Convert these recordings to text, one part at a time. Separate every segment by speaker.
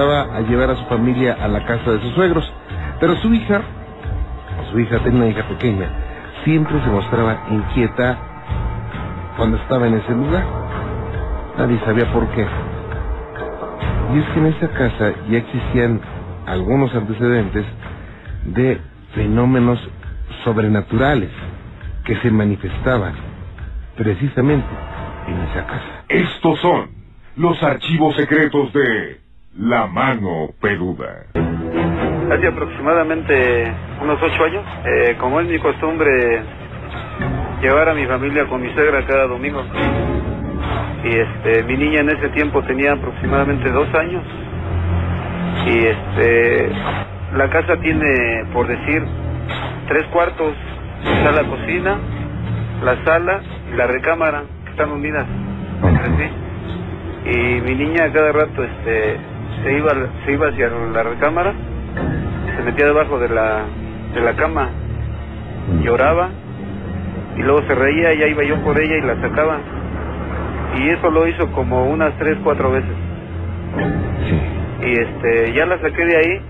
Speaker 1: a llevar a su familia a la casa de sus suegros, pero su hija, su hija tenía una hija pequeña, siempre se mostraba inquieta cuando estaba en ese lugar. Nadie sabía por qué. Y es que en esa casa ya existían algunos antecedentes de fenómenos sobrenaturales que se manifestaban precisamente en esa casa.
Speaker 2: Estos son los archivos secretos de La Mano Peluda.
Speaker 3: Hace aproximadamente unos ocho años, eh, como es mi costumbre llevar a mi familia con mi suegra cada domingo. Y este, mi niña en ese tiempo tenía aproximadamente dos años. Y este, la casa tiene, por decir, tres cuartos. Está la cocina, la sala y la recámara, que están unidas entre sí. Y mi niña cada rato este, se, iba, se iba hacia la recámara, se metía debajo de la, de la cama, lloraba y luego se reía, ya iba yo por ella y la sacaba. Y eso lo hizo como unas tres, cuatro veces. Y este, ya la saqué de ahí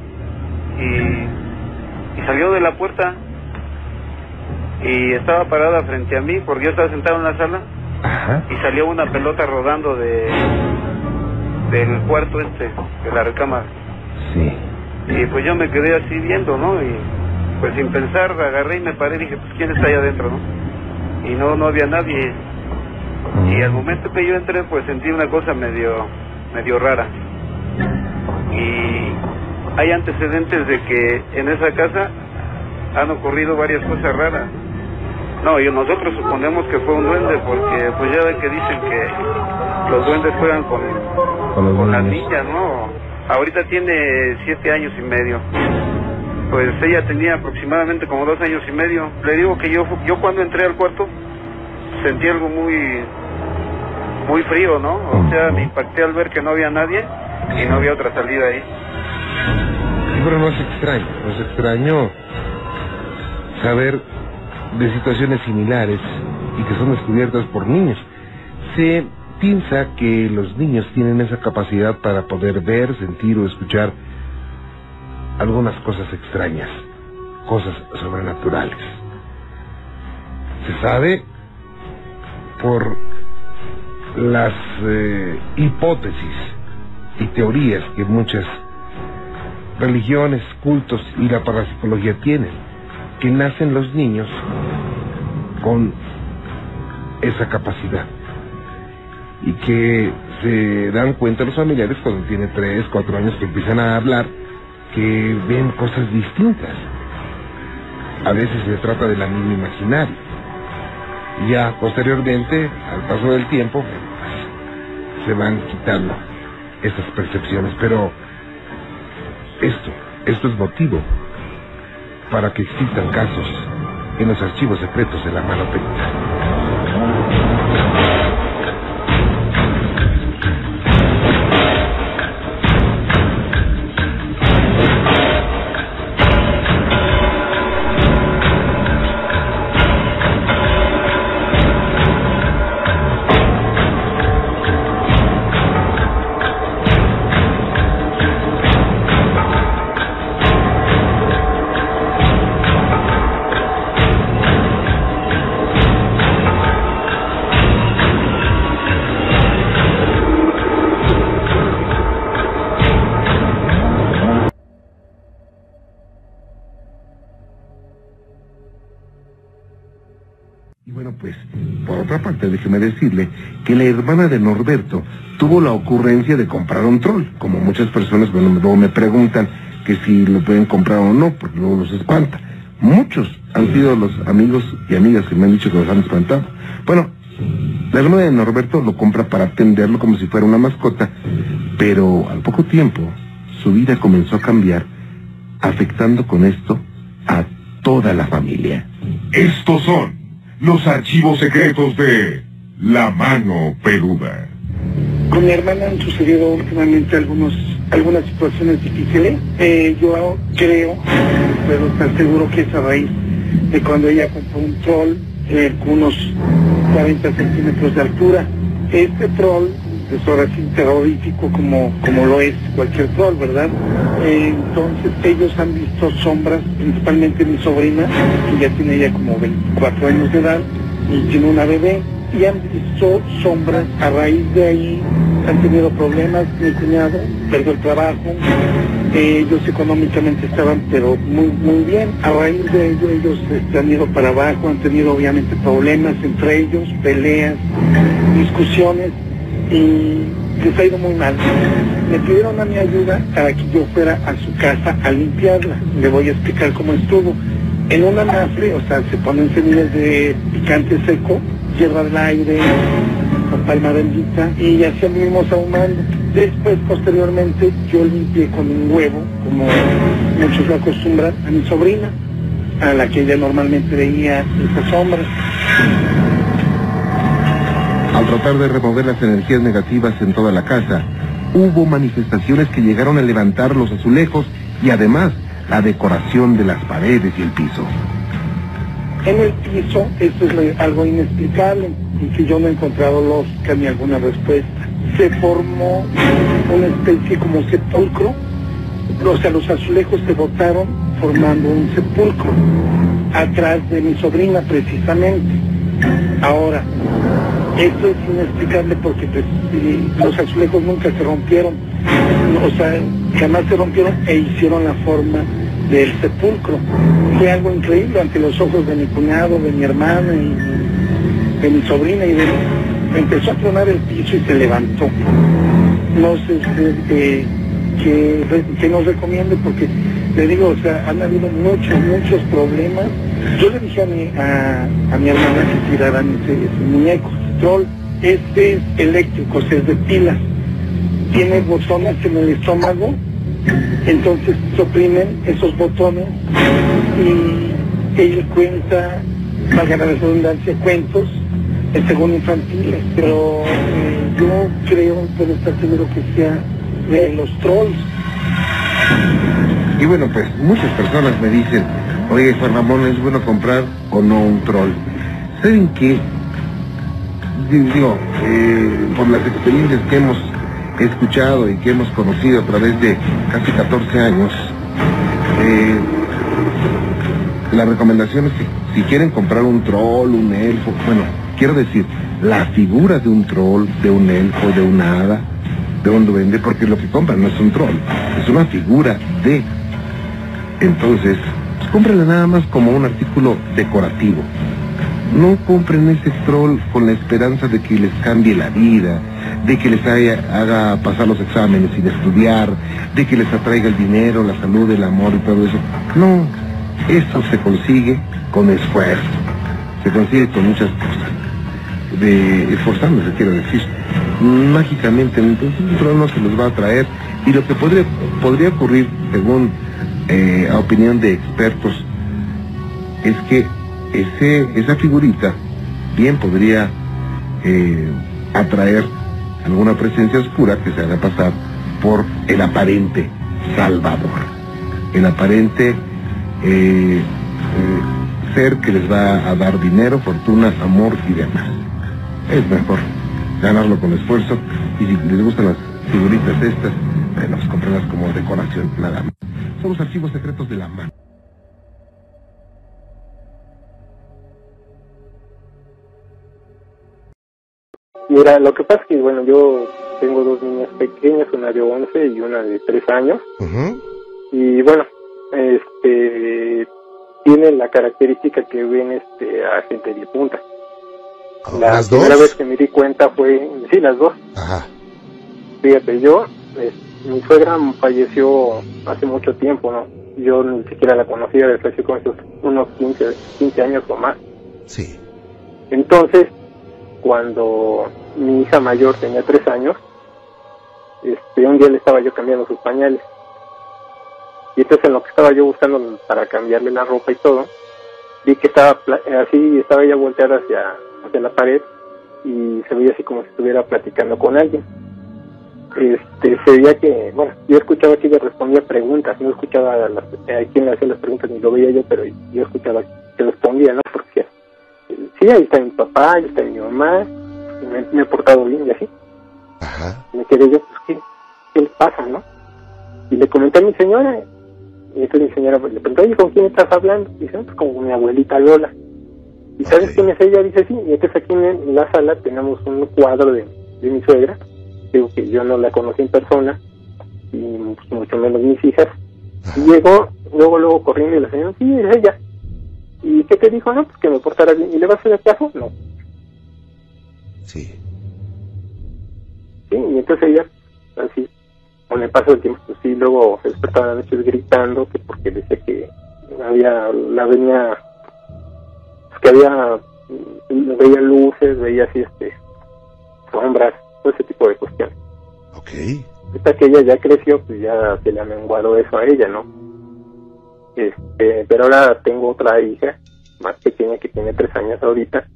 Speaker 3: y, y salió de la puerta y estaba parada frente a mí porque yo estaba sentado en la sala
Speaker 1: Ajá.
Speaker 3: y salió una pelota rodando de del cuarto este, de la recámara.
Speaker 1: Sí.
Speaker 3: Y pues yo me quedé así viendo, ¿no? Y pues sin pensar agarré y me paré y dije, pues ¿quién está ahí adentro, no? Y no, no había nadie. Y al momento que yo entré, pues sentí una cosa medio, medio rara. Y hay antecedentes de que en esa casa han ocurrido varias cosas raras. No, y nosotros suponemos que fue un duende porque pues ya ve que dicen que los duendes juegan con,
Speaker 1: Con
Speaker 3: las niñas, ¿no? Ahorita tiene siete años y medio. Pues ella tenía aproximadamente como dos años y medio. Le digo que yo, yo cuando entré al cuarto sentí algo muy, muy frío, ¿no? O sea, me impacté al ver que no había nadie y no había otra salida ahí.
Speaker 1: Pero no es extraño, no es extraño saber de situaciones similares y que son descubiertas por niños. Se piensa que los niños tienen esa capacidad para poder ver, sentir o escuchar algunas cosas extrañas, cosas sobrenaturales. Se sabe por las eh, hipótesis y teorías que muchas religiones, cultos y la parapsicología tienen, que nacen los niños con esa capacidad y que se dan cuenta los familiares cuando tienen tres, cuatro años que empiezan a hablar, que ven cosas distintas. A veces se trata del amigo imaginario. Ya posteriormente, al paso del tiempo, se van quitando esas percepciones. Pero esto, esto es motivo para que existan casos en los archivos secretos de la mano déjeme decirle que la hermana de Norberto tuvo la ocurrencia de comprar un troll. Como muchas personas, bueno, luego me preguntan que si lo pueden comprar o no, porque luego los espanta. Muchos han sido los amigos y amigas que me han dicho que los han espantado. Bueno, la hermana de Norberto lo compra para atenderlo como si fuera una mascota, pero al poco tiempo su vida comenzó a cambiar, afectando con esto a toda la familia.
Speaker 2: Estos son los archivos secretos de La Mano Peluda.
Speaker 4: Con mi hermana han sucedido últimamente algunos, algunas situaciones difíciles. Eh, yo creo, puedo estar seguro que es a raíz de cuando ella compró un troll eh, con unos 40 centímetros de altura. Este troll pues ahora sí terrorífico como, como lo es cualquier troll, ¿verdad? Eh, entonces ellos han visto sombras, principalmente mi sobrina, que ya tiene ya como 24 años de edad y tiene una bebé, y han visto sombras a raíz de ahí, han tenido problemas, mi cuñado perdió el trabajo, ellos económicamente estaban pero muy muy bien. A raíz de ello ellos este, han ido para abajo, han tenido obviamente problemas entre ellos, peleas, discusiones y les ha ido muy mal. Me pidieron a mi ayuda para que yo fuera a su casa a limpiarla. Le voy a explicar cómo estuvo. En una anafre, o sea, se ponen semillas de picante seco, hierba del aire, con palma bendita y así anduvimos ahumando. Después, posteriormente, yo limpié con un huevo, como muchos lo acostumbran, a mi sobrina, a la que ella normalmente veía esas sombras.
Speaker 1: Al tratar de remover las energías negativas en toda la casa, hubo manifestaciones que llegaron a levantar los azulejos y además la decoración de las paredes y el piso.
Speaker 4: En el piso, esto es algo inexplicable y que yo no he encontrado lógica ni alguna respuesta. Se formó una especie como sepulcro, o sea, los azulejos se botaron formando un sepulcro atrás de mi sobrina precisamente. Ahora, esto es inexplicable porque pues, los azulejos nunca se rompieron, o sea, jamás se rompieron e hicieron la forma del sepulcro. Fue algo increíble ante los ojos de mi cuñado, de mi hermana y de mi sobrina y de mí. Empezó a tronar el piso y se levantó. No sé este, que, que nos recomiende porque le digo, o sea, han habido muchos, muchos problemas. Yo le dije a mi, a, mi hermana que tiraran ese, ese muñeco, troll. Este es eléctrico, o sea, es de pilas. Tiene botones en el estómago entonces suprimen esos botones y él cuenta, valga la redundancia, cuentos, según infantiles, pero eh, yo creo, pero estar seguro que sea de los trolls.
Speaker 1: Y bueno, pues muchas personas me dicen, oye Juan Ramón, ¿es bueno comprar o no un troll? ¿Saben qué? Digo, eh, por las experiencias que hemos escuchado y que hemos conocido a través de casi 14 años, eh, la recomendación es que si quieren comprar un troll, un elfo, bueno, quiero decir, la figura de un troll, de un elfo, de un hada, de un duende, porque lo que compran no es un troll, es una figura de. Entonces, cómprenla nada más como un artículo decorativo. No compren ese troll con la esperanza de que les cambie la vida, de que les haga pasar los exámenes sin estudiar, de que les atraiga el dinero, la salud, el amor y todo eso. No, eso se consigue con esfuerzo, se consigue con muchas cosas. De esforzándose, quiero decir. Mágicamente, entonces un troll no se los va a traer. Y lo que podría, podría ocurrir, según eh, a opinión de expertos, es que ese, esa figurita bien podría eh, atraer alguna presencia oscura que se haga pasar por el aparente Salvador, el aparente eh, eh, ser que les va a dar dinero, fortuna, amor y demás. Es mejor ganarlo con esfuerzo y si les gustan las figuritas estas, bueno, pues comprarlas como decoración, nada más. Son los archivos secretos de la mano.
Speaker 5: Mira, lo que pasa es que, bueno, yo tengo dos niñas pequeñas, una de 11 y una de 3 años. Y bueno, este tienen la característica que ven este a gente de punta. La primera vez que me di cuenta fue, sí, las dos.
Speaker 1: Ajá.
Speaker 5: Fíjate, yo, mi suegra falleció hace mucho tiempo, ¿no? Yo ni siquiera la conocía desde hace unos 15, 15 años o más.
Speaker 1: Sí.
Speaker 5: Entonces, cuando mi hija mayor tenía tres años, este, un día le estaba yo cambiando sus pañales. Y entonces en lo que estaba yo buscando para cambiarle la ropa y todo, vi que estaba así, estaba ella volteada hacia, hacia la pared y se veía así como si estuviera platicando con alguien. Este, se veía que, bueno, yo escuchaba que ella respondía preguntas, no escuchaba a, las, a quien le hacía las preguntas ni lo veía yo, pero yo escuchaba que respondía, ¿no? Porque sí, ahí está mi papá, ahí está mi mamá, me, me he portado bien y así. Ajá. Me quedé yo, pues, ¿qué, ¿qué le pasa, no? Y le comenté a mi señora, y entonces mi señora le preguntó, oye, ¿con quién estás hablando? Y dice, pues con mi abuelita Lola. ¿Y sabes quién es ella? Dice, sí. Y entonces aquí en la sala tenemos un cuadro de, de mi suegra. Digo que yo no la conocí en persona, y mucho menos mis hijas. Y llegó, luego, luego corriendo y la señora, sí, es ella. ¿Y qué te dijo? No, pues que me portara bien. ¿Y le vas a hacer caso? No.
Speaker 1: Sí.
Speaker 5: Sí, y entonces ella, así, con el paso del tiempo, pues sí, luego se despertaba a noches gritando, que porque decía que había, la venía, pues que había, mm, veía luces, veía así, este, sombras, todo ese tipo de cuestiones.
Speaker 1: Ok.
Speaker 5: Esta que ella ya creció, pues ya se le ha menguado eso a ella, ¿no? Este, pero ahora tengo otra hija, más pequeña, que tiene tres años ahorita,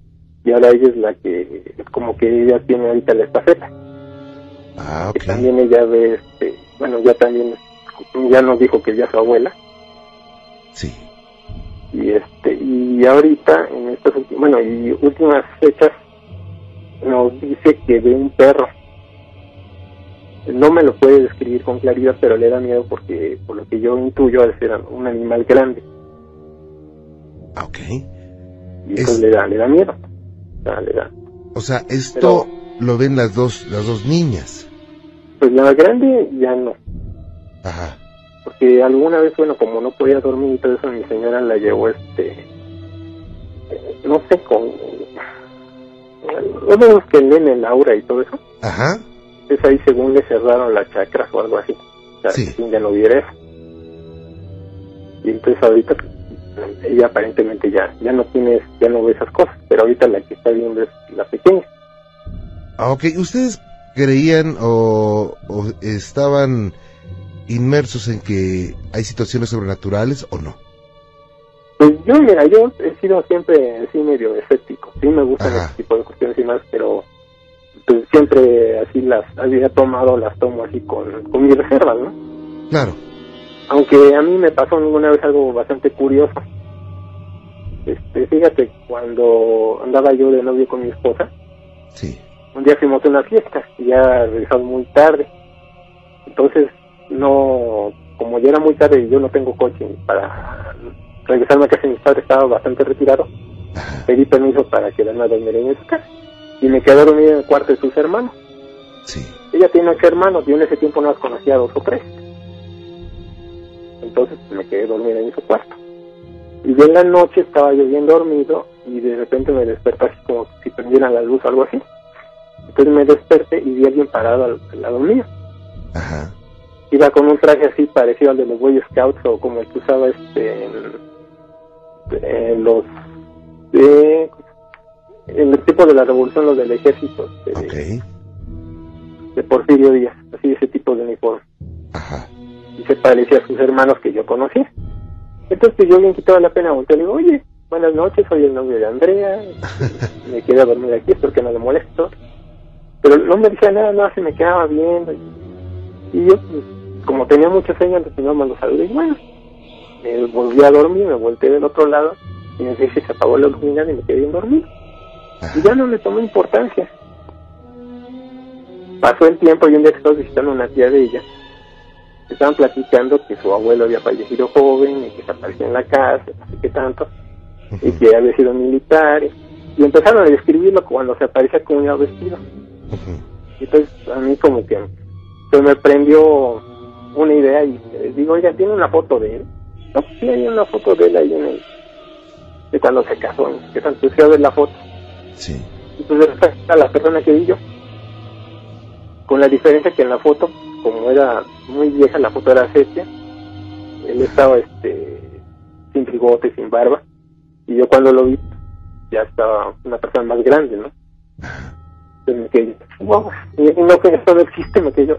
Speaker 5: y ahora ella es la que, como que ella tiene ahorita la estafeta.
Speaker 1: Ah,
Speaker 5: Que también ella ve, este, bueno, ya también, ya nos dijo que ya es su abuela.
Speaker 1: Sí.
Speaker 5: Y este, y ahorita, en estas últimas, bueno, y últimas fechas, nos dice que ve un perro. No me lo puede describir con claridad, pero le da miedo porque, por lo que yo intuyo, al ser un animal grande.
Speaker 1: Ah, ok.
Speaker 5: Y eso le da, le da miedo. O sea, le da.
Speaker 1: O sea, esto lo ven las dos, las dos niñas.
Speaker 5: Pues la grande ya no.
Speaker 1: Ajá.
Speaker 5: Porque alguna vez, bueno, como no podía dormir y todo eso, mi señora la llevó, este, no sé, con... ¿No vemos que el aura y todo eso?
Speaker 1: Ajá.
Speaker 5: Es ahí según le cerraron la chakra o algo así. O sea,
Speaker 1: Sí.
Speaker 5: ya no viera eso. Y entonces ahorita ella aparentemente ya ya no tiene, ya no ve esas cosas, pero ahorita la que está viendo es la pequeña.
Speaker 1: Ah, ok. ¿Ustedes creían o, o estaban inmersos en que hay situaciones sobrenaturales o no?
Speaker 5: Pues yo, mira, yo he sido siempre así medio escéptico. Sí me gustan
Speaker 1: Ajá.
Speaker 5: ese tipo de cuestiones y más, pero pues siempre así las había tomado, las tomo así con, con mis reservas, ¿no?
Speaker 1: Claro.
Speaker 5: Aunque a mí me pasó alguna vez algo bastante curioso. Este, fíjate, cuando andaba yo de novio con mi esposa,
Speaker 1: Sí.
Speaker 5: un día fuimos a una fiesta y ya regresamos muy tarde. Entonces, no, como ya era muy tarde y yo no tengo coche para regresarme a casa de mis padres, estaba bastante retirado, pedí permiso para quedarme a dormir en su casa. Y me quedé a dormir en el cuarto de sus hermanos.
Speaker 1: Sí.
Speaker 5: Ella tiene ocho hermanos, yo en ese tiempo no las conocía dos o tres. Entonces me quedé dormida en su cuarto. Y yo en la noche estaba yo bien dormido y de repente me desperté así como si prendiera la luz o algo así. Entonces me desperté y vi a alguien parado al, al lado mío.
Speaker 1: Ajá.
Speaker 5: Iba con un traje así parecido al de los Boy Scouts o como el que usaba este en los de en el tipo de la revolución los del ejército de,
Speaker 1: Ok.
Speaker 5: de Porfirio Díaz, así ese tipo de uniforme.
Speaker 1: Ajá.
Speaker 5: y se parecía a sus hermanos que yo conocía. Entonces pues, yo bien quitaba la pena, volteé y le digo, oye, buenas noches, soy el novio de Andrea, me quedé a dormir aquí, espero que no le molesto. Pero no me decía nada, nada, se me quedaba viendo. Y, y yo, pues, como tenía muchos años, pues me lo saludé. Y bueno, me volví a dormir, me volteé del otro lado, y me dije, se apagó la luminaria y me quedé bien dormido. Y ya no le tomé importancia. Pasó el tiempo y un día que estaba visitando una tía de ella, estaban platicando que su abuelo había fallecido joven y que se aparecía en la casa, no sé qué tanto, y que había sido militar. Y, empezaron a describirlo cuando se aparecía con un vestido. Y entonces a mí como que se me prendió una idea y les digo, oiga, ¿tiene una foto de él? No, pues sí, hay una foto de él ahí en el... de cuando se casó, que se entusiasmó ver la foto.
Speaker 1: Sí.
Speaker 5: Entonces era la persona que vi yo. Con la diferencia que en la foto, como era muy vieja, la foto era sepia, él estaba este sin bigote, sin barba, y yo cuando lo vi ya estaba una persona más grande, ¿no? Entonces me quedé, wow, no que esto no existe, me quedé yo.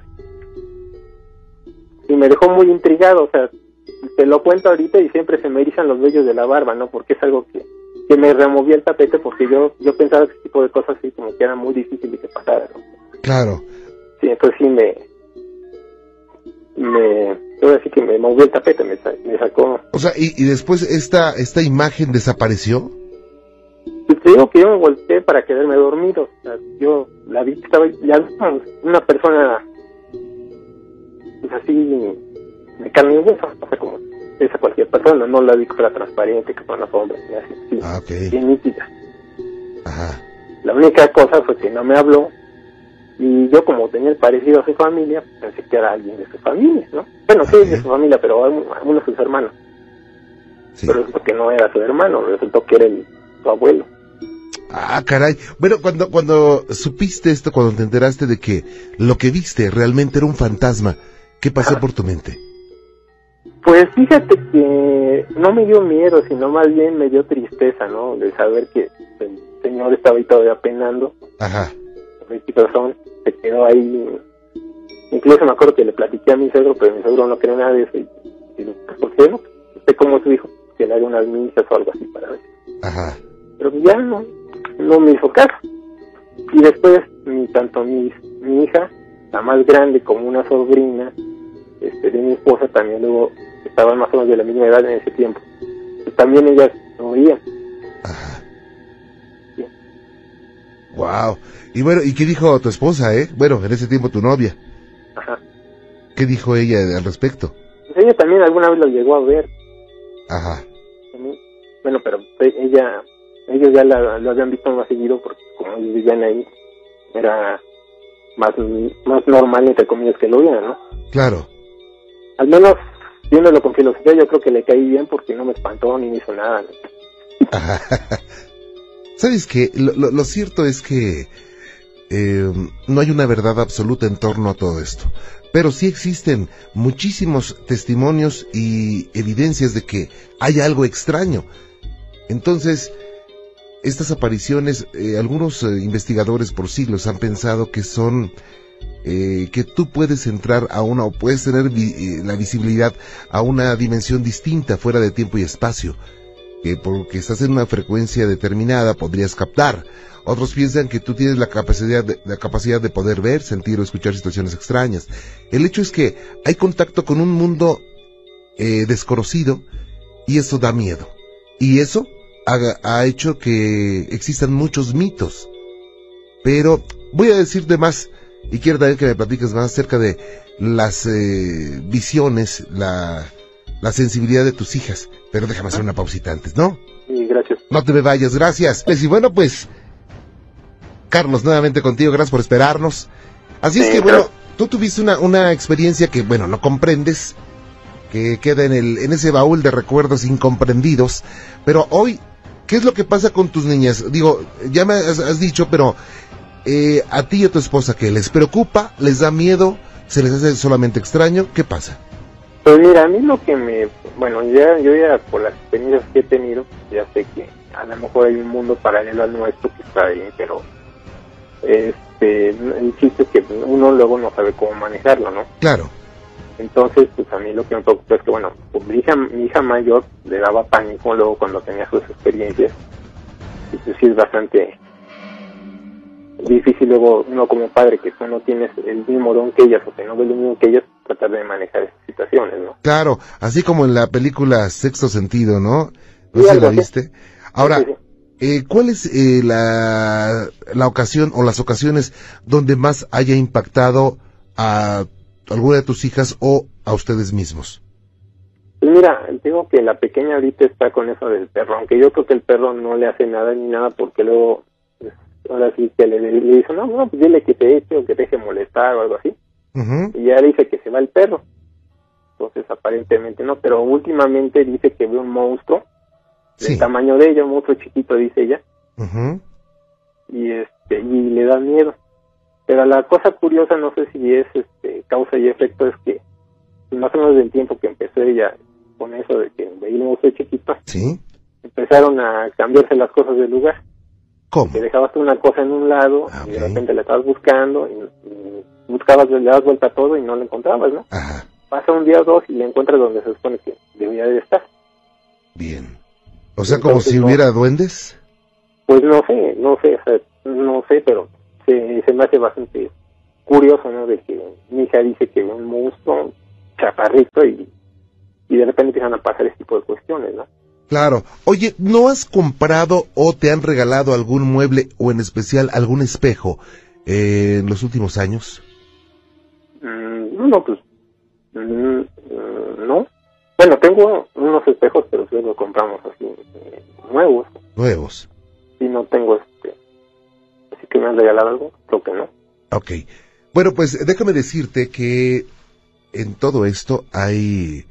Speaker 5: Y me dejó muy intrigado, o sea, te lo cuento ahorita y siempre se me erizan los vellos de la barba, ¿no? Porque es algo que, que me removía el tapete porque yo yo pensaba que ese tipo de cosas así como que era muy difícil de que pasara, ¿no?
Speaker 1: Claro.
Speaker 5: Sí, entonces sí me... me ahora sí que me movió el tapete, me, me sacó...
Speaker 1: O sea, y, y después esta, esta imagen desapareció.
Speaker 5: Sí, te digo que yo me volteé para quedarme dormido. O sea, yo la vi que estaba ya una persona pues así de carne y hueso, o sea, como esa cualquier persona, no la vi que fuera transparente, que una sombra, ni así, sí,
Speaker 6: Ah, ok.
Speaker 5: bien nítida.
Speaker 6: Ajá.
Speaker 5: La única cosa fue que no me habló y yo como tenía el parecido a su familia, pensé que era alguien de su familia, ¿no? Bueno, sí,
Speaker 6: Ok.
Speaker 5: de su familia, pero a uno a uno de sus hermanos.
Speaker 6: Sí.
Speaker 5: Pero resultó que no era su hermano, resultó que era el, su abuelo.
Speaker 6: Ah, caray. Bueno, cuando, cuando supiste esto, cuando te enteraste de que lo que viste realmente era un fantasma, ¿qué pasó por tu mente?
Speaker 5: Pues fíjate que no me dio miedo, sino más bien me dio tristeza, ¿no? De saber que el señor estaba ahí todavía penando,
Speaker 6: Ajá.
Speaker 5: razón, se quedó ahí. Incluso me acuerdo que le platiqué a mi suegro, pero mi suegro no cree nada de eso. Y, y "Pues, ¿por qué no? Usted como su hijo, que le haga unas misas o algo así para ver.
Speaker 6: Ajá.
Speaker 5: Pero ya no, no me hizo caso. Y después, mi, tanto mi, mi hija, la más grande como una sobrina este, de mi esposa, también luego estaban más o menos de la misma edad en ese tiempo. Y también ellas lo veían.
Speaker 6: Ajá.
Speaker 5: Sí.
Speaker 6: Wow. Y bueno, ¿y qué dijo tu esposa, eh? Bueno, en ese tiempo tu novia.
Speaker 5: Ajá.
Speaker 6: ¿Qué dijo ella al respecto?
Speaker 5: Pues ella también alguna vez lo llegó a ver.
Speaker 6: Ajá.
Speaker 5: Bueno, pero pues, ella, ellos ya la- lo habían visto más seguido porque como ellos vivían ahí, era más, más normal, entre comillas, que lo vieran, ¿no?
Speaker 6: Claro.
Speaker 5: Al menos, viéndolo con filosofía, yo creo que le caí bien porque no me espantó ni me hizo nada.
Speaker 6: ¿Sabes qué? Lo, lo- lo cierto es que eh, no hay una verdad absoluta en torno a todo esto. Pero sí existen muchísimos testimonios y evidencias de que hay algo extraño. Entonces, estas apariciones, eh, algunos eh, investigadores por siglos han pensado que son eh, que tú puedes entrar a una o puedes tener eh, la visibilidad a una dimensión distinta fuera de tiempo y espacio que porque estás en una frecuencia determinada podrías captar. Otros piensan que tú tienes la capacidad de, la capacidad de poder ver, sentir o escuchar situaciones extrañas. El hecho es que hay contacto con un mundo eh, desconocido y eso da miedo. Y eso ha, ha hecho que existan muchos mitos. Pero voy a decirte más y quiero también que me platiques más acerca de las eh, visiones, la, la sensibilidad de tus hijas. Pero déjame hacer una pausita antes, ¿no?
Speaker 5: Y gracias.
Speaker 6: No te me vayas, gracias. Pues, y bueno, pues, Carlos, nuevamente contigo, gracias por esperarnos. Así es
Speaker 5: Sí,
Speaker 6: que,
Speaker 5: claro.
Speaker 6: bueno, tú tuviste una, una experiencia que, bueno, no comprendes, que queda en, el, en ese baúl de recuerdos incomprendidos. Pero hoy, ¿qué es lo que pasa con tus niñas? Digo, ya me has, has dicho, pero eh, a ti y a tu esposa, ¿qué les preocupa? ¿Les da miedo? ¿Se les hace solamente extraño? ¿Qué pasa?
Speaker 5: Pues mira, a mí lo que me... Bueno, ya yo ya por las experiencias que he tenido, ya sé que a lo mejor hay un mundo paralelo al nuestro que está ahí, pero este el chiste es que uno luego no sabe cómo manejarlo, ¿no?
Speaker 6: Claro.
Speaker 5: Entonces, pues a mí lo que me preocupa es que, bueno, pues mi hija, mi hija mayor le daba pánico luego cuando tenía sus experiencias. Y pues sí es bastante difícil luego uno como padre que tú no tienes el mismo don que ellas o que no ves lo mismo que ellas, tratar de manejar esas situaciones, ¿no?
Speaker 6: Claro, así como en la película Sexto Sentido, ¿no? No
Speaker 5: Sí,
Speaker 6: sé si la viste. Ahora,
Speaker 5: Sí, sí.
Speaker 6: eh, ¿cuál es eh, la, la ocasión o las ocasiones donde más haya impactado a alguna de tus hijas o a ustedes mismos?
Speaker 5: Pues mira, digo que la pequeña ahorita está con eso del perro, aunque yo creo que el perro no le hace nada ni nada porque luego, pues, ahora sí que le, le dice, no, no, pues dile que te eche o que te deje molestar o algo así. Y ya dice que se va el perro. Entonces aparentemente no, pero últimamente dice que ve un monstruo del
Speaker 6: Sí.
Speaker 5: tamaño de ella, un monstruo chiquito dice ella,
Speaker 6: Ujú.
Speaker 5: y este y le da miedo. Pero la cosa curiosa no sé si es este causa y efecto es que más o menos del tiempo que empezó ella con eso de que veía un monstruo chiquito,
Speaker 6: ¿Sí?
Speaker 5: empezaron a cambiarse las cosas del lugar.
Speaker 6: ¿Cómo?
Speaker 5: Que dejabas tú una cosa en un lado
Speaker 6: Ah,
Speaker 5: y de repente la estabas buscando y, y buscabas, le das vuelta a todo y no la encontrabas, ¿no?
Speaker 6: Ajá,
Speaker 5: pasa un día o dos y le encuentras donde se supone que debería de estar.
Speaker 6: bien. O sea, como si hubiera duendes.
Speaker 5: Pues no sé, no sé, o sea, no sé, pero se, se me hace bastante curioso, ¿no? De que mi hija dice que un monstruo chaparrito y, y de repente empiezan a pasar ese tipo de cuestiones, ¿no?
Speaker 6: Claro. Oye, ¿no has comprado o te han regalado algún mueble o en especial algún espejo eh, en los últimos años?
Speaker 5: Mm, no, pues mm, mm, no. Bueno, tengo unos espejos, pero si los compramos así eh, nuevos.
Speaker 6: Nuevos.
Speaker 5: Y no tengo este. Así que me han regalado algo, creo que no.
Speaker 6: Ok. Bueno, pues déjame decirte que en todo esto hay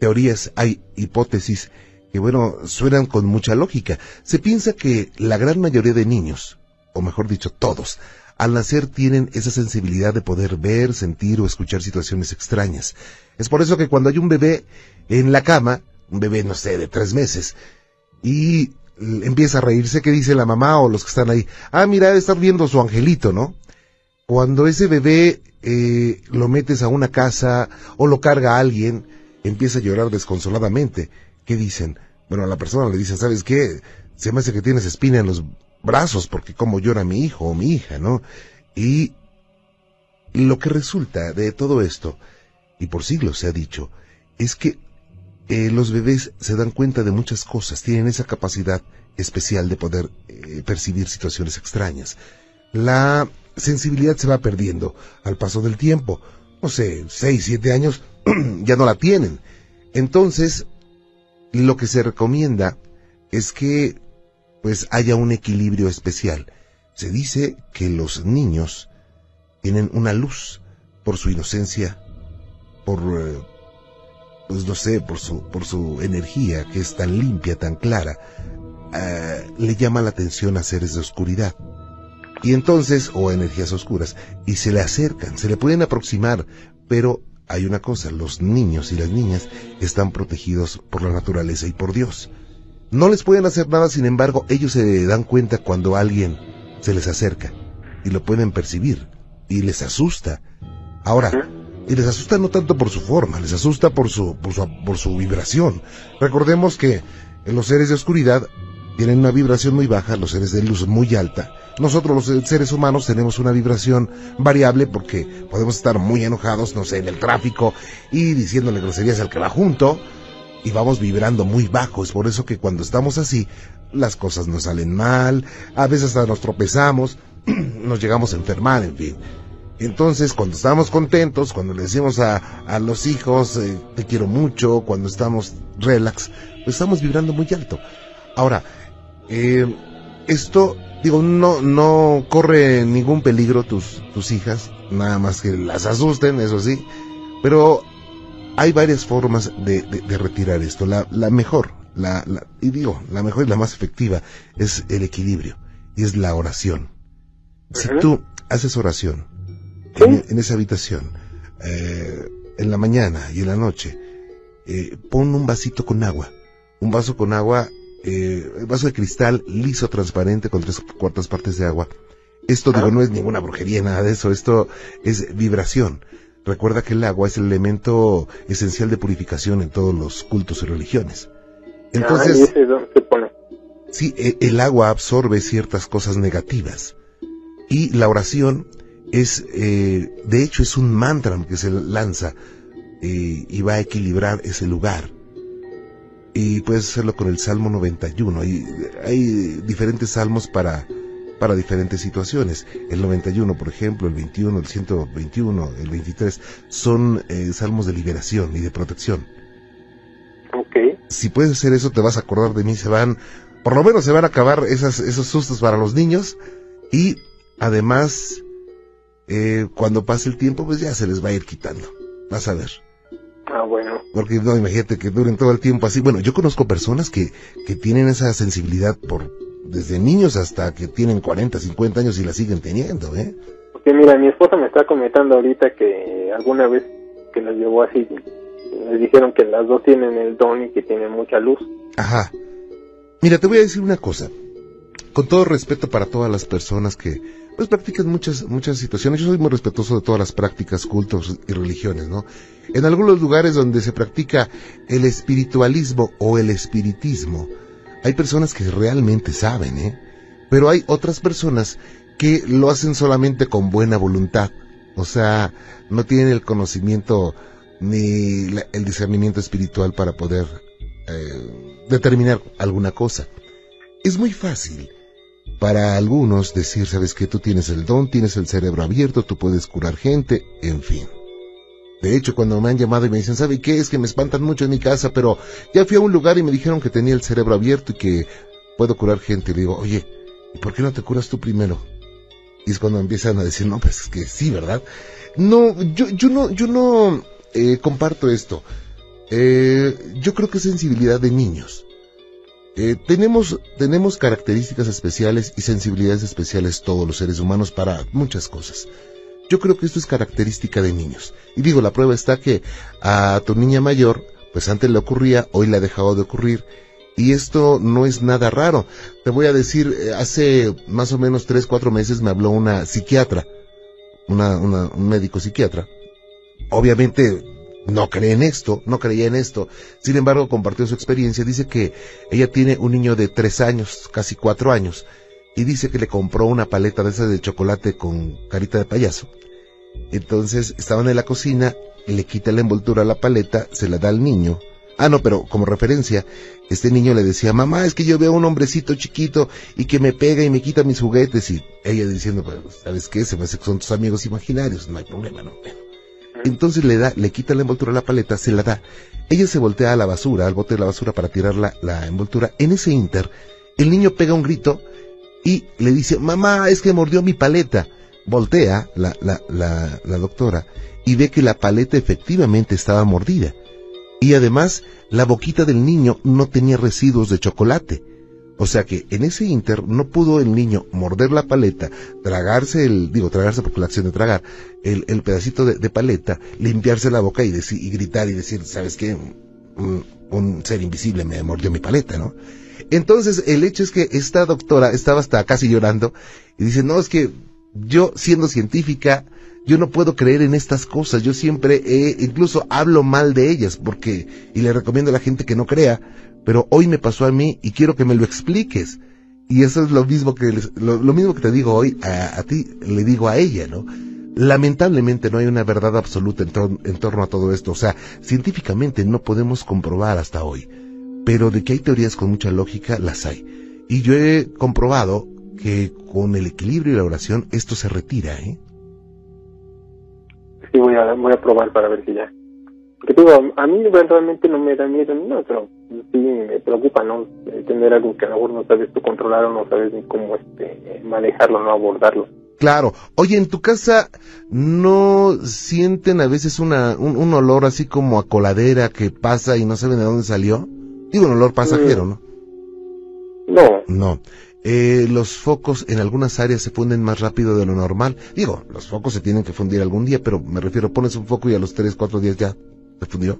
Speaker 6: teorías, hay hipótesis que, bueno, suenan con mucha lógica. Se piensa que la gran mayoría de niños, o mejor dicho, todos, al nacer tienen esa sensibilidad de poder ver, sentir o escuchar situaciones extrañas. Es por eso que cuando hay un bebé en la cama, un bebé, no sé, de tres meses, y empieza a reírse, ¿qué dice la mamá o los que están ahí? Ah, mira, debe estar viendo su angelito, ¿no? Cuando ese bebé eh, lo metes a una casa o lo carga a alguien, empieza a llorar desconsoladamente. ¿Qué dicen? Bueno, la persona le dicen, ¿sabes qué? Se me hace que tienes espina en los brazos porque como llora mi hijo o mi hija, ¿no? Y lo que resulta de todo esto, y por siglos se ha dicho, es que eh, los bebés se dan cuenta de muchas cosas, tienen esa capacidad especial de poder eh, percibir situaciones extrañas. La sensibilidad se va perdiendo al paso del tiempo. No sé, seis, siete años ya no la tienen. Entonces, lo que se recomienda es que pues haya un equilibrio especial. Se dice que los niños tienen una luz por su inocencia, por eh, pues no sé, por su, por su energía que es tan limpia, tan clara, eh, le llama la atención a seres de oscuridad. Y entonces, o energías oscuras, y se le acercan, se le pueden aproximar, pero hay una cosa, los niños y las niñas están protegidos por la naturaleza y por Dios. No les pueden hacer nada, sin embargo, ellos se dan cuenta cuando alguien se les acerca y lo pueden percibir y les asusta. Ahora, y les asusta no tanto por su forma, les asusta por su, por su, por su vibración. Recordemos que los seres de oscuridad tienen una vibración muy baja, los seres de luz muy alta. Nosotros los seres humanos tenemos una vibración variable porque podemos estar muy enojados, no sé, en el tráfico y diciéndole groserías al que va junto y vamos vibrando muy bajo. Es por eso que cuando estamos así, las cosas nos salen mal, a veces hasta nos tropezamos, nos llegamos a enfermar, en fin. Entonces, cuando estamos contentos, cuando le decimos a, a los hijos, eh, te quiero mucho, cuando estamos relax, pues estamos vibrando muy alto. Ahora, eh, esto, digo, no, no corre ningún peligro tus, tus hijas, nada más que las asusten, eso sí, pero hay varias formas de, de, retirar esto. La, la mejor, la, la, y digo, la mejor y la más efectiva es el equilibrio, y es la oración. Si tú haces oración en, esa habitación, eh, en la mañana y en la noche, eh, pon un vasito con agua, un vaso con agua eh, vaso de cristal liso, transparente, con tres cuartas partes de agua. Esto, digo, no es ninguna brujería, nada de eso. Esto es vibración. Recuerda que el agua es el elemento esencial de purificación en todos los cultos y religiones. Entonces, sí, e, el agua absorbe ciertas cosas negativas. Y la oración es, eh, de hecho, es un mantra que se lanza eh, y va a equilibrar ese lugar y puedes hacerlo con el Salmo 91. Hay, hay diferentes salmos para, para diferentes situaciones. El 91, por ejemplo, el 21, el 121, el 23, son eh, salmos de liberación y de protección.
Speaker 5: Ok.
Speaker 6: Si puedes hacer eso, te vas a acordar de mí, se van, por lo menos se van a acabar esas, esos sustos para los niños y además, eh, cuando pase el tiempo, pues ya se les va a ir quitando. Vas a ver.
Speaker 5: Bueno.
Speaker 6: Porque no, imagínate que duren todo el tiempo así. Bueno, yo conozco personas que, que tienen esa sensibilidad por desde niños hasta que tienen 40, 50 años y la siguen teniendo, ¿eh?
Speaker 5: Porque mira, mi esposa me está comentando ahorita que alguna vez que nos llevó así, les dijeron que las dos tienen el don y que tienen mucha luz.
Speaker 6: Ajá. Mira, te voy a decir una cosa. Con todo respeto para todas las personas que pues practican muchas muchas situaciones. Yo soy muy respetuoso de todas las prácticas, cultos y religiones, ¿no? En algunos lugares donde se practica el espiritualismo o el espiritismo, hay personas que realmente saben, ¿eh? Pero hay otras personas que lo hacen solamente con buena voluntad. O sea, no tienen el conocimiento ni el discernimiento espiritual para poder eh, determinar alguna cosa. Es muy fácil para algunos decir, sabes que tú tienes el don, tienes el cerebro abierto, tú puedes curar gente, en fin. De hecho, cuando me han llamado y me dicen, ¿sabe qué? Es que me espantan mucho en mi casa, pero ya fui a un lugar y me dijeron que tenía el cerebro abierto y que puedo curar gente. Le digo, oye, ¿y por qué no te curas tú primero? Y es cuando empiezan a decir, no, pues es que sí, ¿verdad? No, yo, yo no, yo no eh, comparto esto. Eh, yo creo que es sensibilidad de niños. Eh, tenemos, tenemos características especiales y sensibilidades especiales todos los seres humanos para muchas cosas. Yo creo que esto es característica de niños. Y digo, la prueba está que a tu niña mayor, pues antes le ocurría, hoy le ha dejado de ocurrir. Y esto no es nada raro. Te voy a decir, eh, hace más o menos tres, cuatro meses me habló una psiquiatra, una, un médico psiquiatra. Obviamente no cree en esto, no creía en esto. Sin embargo, compartió su experiencia. Dice que ella tiene un niño de tres años, casi cuatro años, y dice que le compró una paleta de esas de chocolate con carita de payaso. Entonces estaban en la cocina, le quita la envoltura a la paleta, se la da al niño. Ah, no, pero como referencia, este niño le decía, mamá, es que yo veo un hombrecito chiquito y que me pega y me quita mis juguetes. Y ella diciendo, pues, ¿sabes qué? Se me hace que son tus amigos imaginarios, no hay problema, no. Entonces le da, le quita la envoltura a la paleta, se la da. Ella se voltea a la basura, al bote de la basura para tirar la, la envoltura. En ese inter, el niño pega un grito y le dice, mamá, es que mordió mi paleta. Voltea la, la, la, la doctora y ve que la paleta efectivamente estaba mordida. Y además, la boquita del niño no tenía residuos de chocolate. O sea que en ese inter no pudo el niño morder la paleta, tragarse el, digo, tragarse porque la acción de tragar, el, el pedacito de, paleta, limpiarse la boca y, decir, y gritar y decir, ¿sabes qué? Un, un, ser invisible me mordió mi paleta, ¿no? Entonces, el hecho es que esta doctora estaba hasta casi llorando y dice, no, es que yo siendo científica, yo no puedo creer en estas cosas, yo siempre incluso hablo mal de ellas porque, y le recomiendo a la gente que no crea, pero hoy me pasó a mí y quiero que me lo expliques. Y eso es lo mismo que, lo, mismo que te digo hoy a, ti, le digo a ella, ¿no? Lamentablemente no hay una verdad absoluta en, en torno a todo esto, o sea, científicamente no podemos comprobar hasta hoy pero de que hay teorías con mucha lógica, las hay. Y yo he comprobado que con el equilibrio y la oración esto se retira, ¿eh?
Speaker 5: A, voy a probar para ver si ya. Porque digo, a mí realmente no me da miedo ni nada, pero sí me preocupa, ¿no? Tener algo que a lo mejor no sabes tú controlar o no sabes ni cómo este, manejarlo, no abordarlo.
Speaker 6: Claro. Oye, ¿en tu casa no sienten a veces una, un, un olor así como a coladera que pasa y no saben de dónde salió? Digo, un olor pasajero, ¿no?
Speaker 5: No.
Speaker 6: No. Eh, los focos en algunas áreas se funden más rápido de lo normal. Digo, los focos se tienen que fundir algún día, pero me refiero, pones un foco y a los 3, 4 días ya se fundió.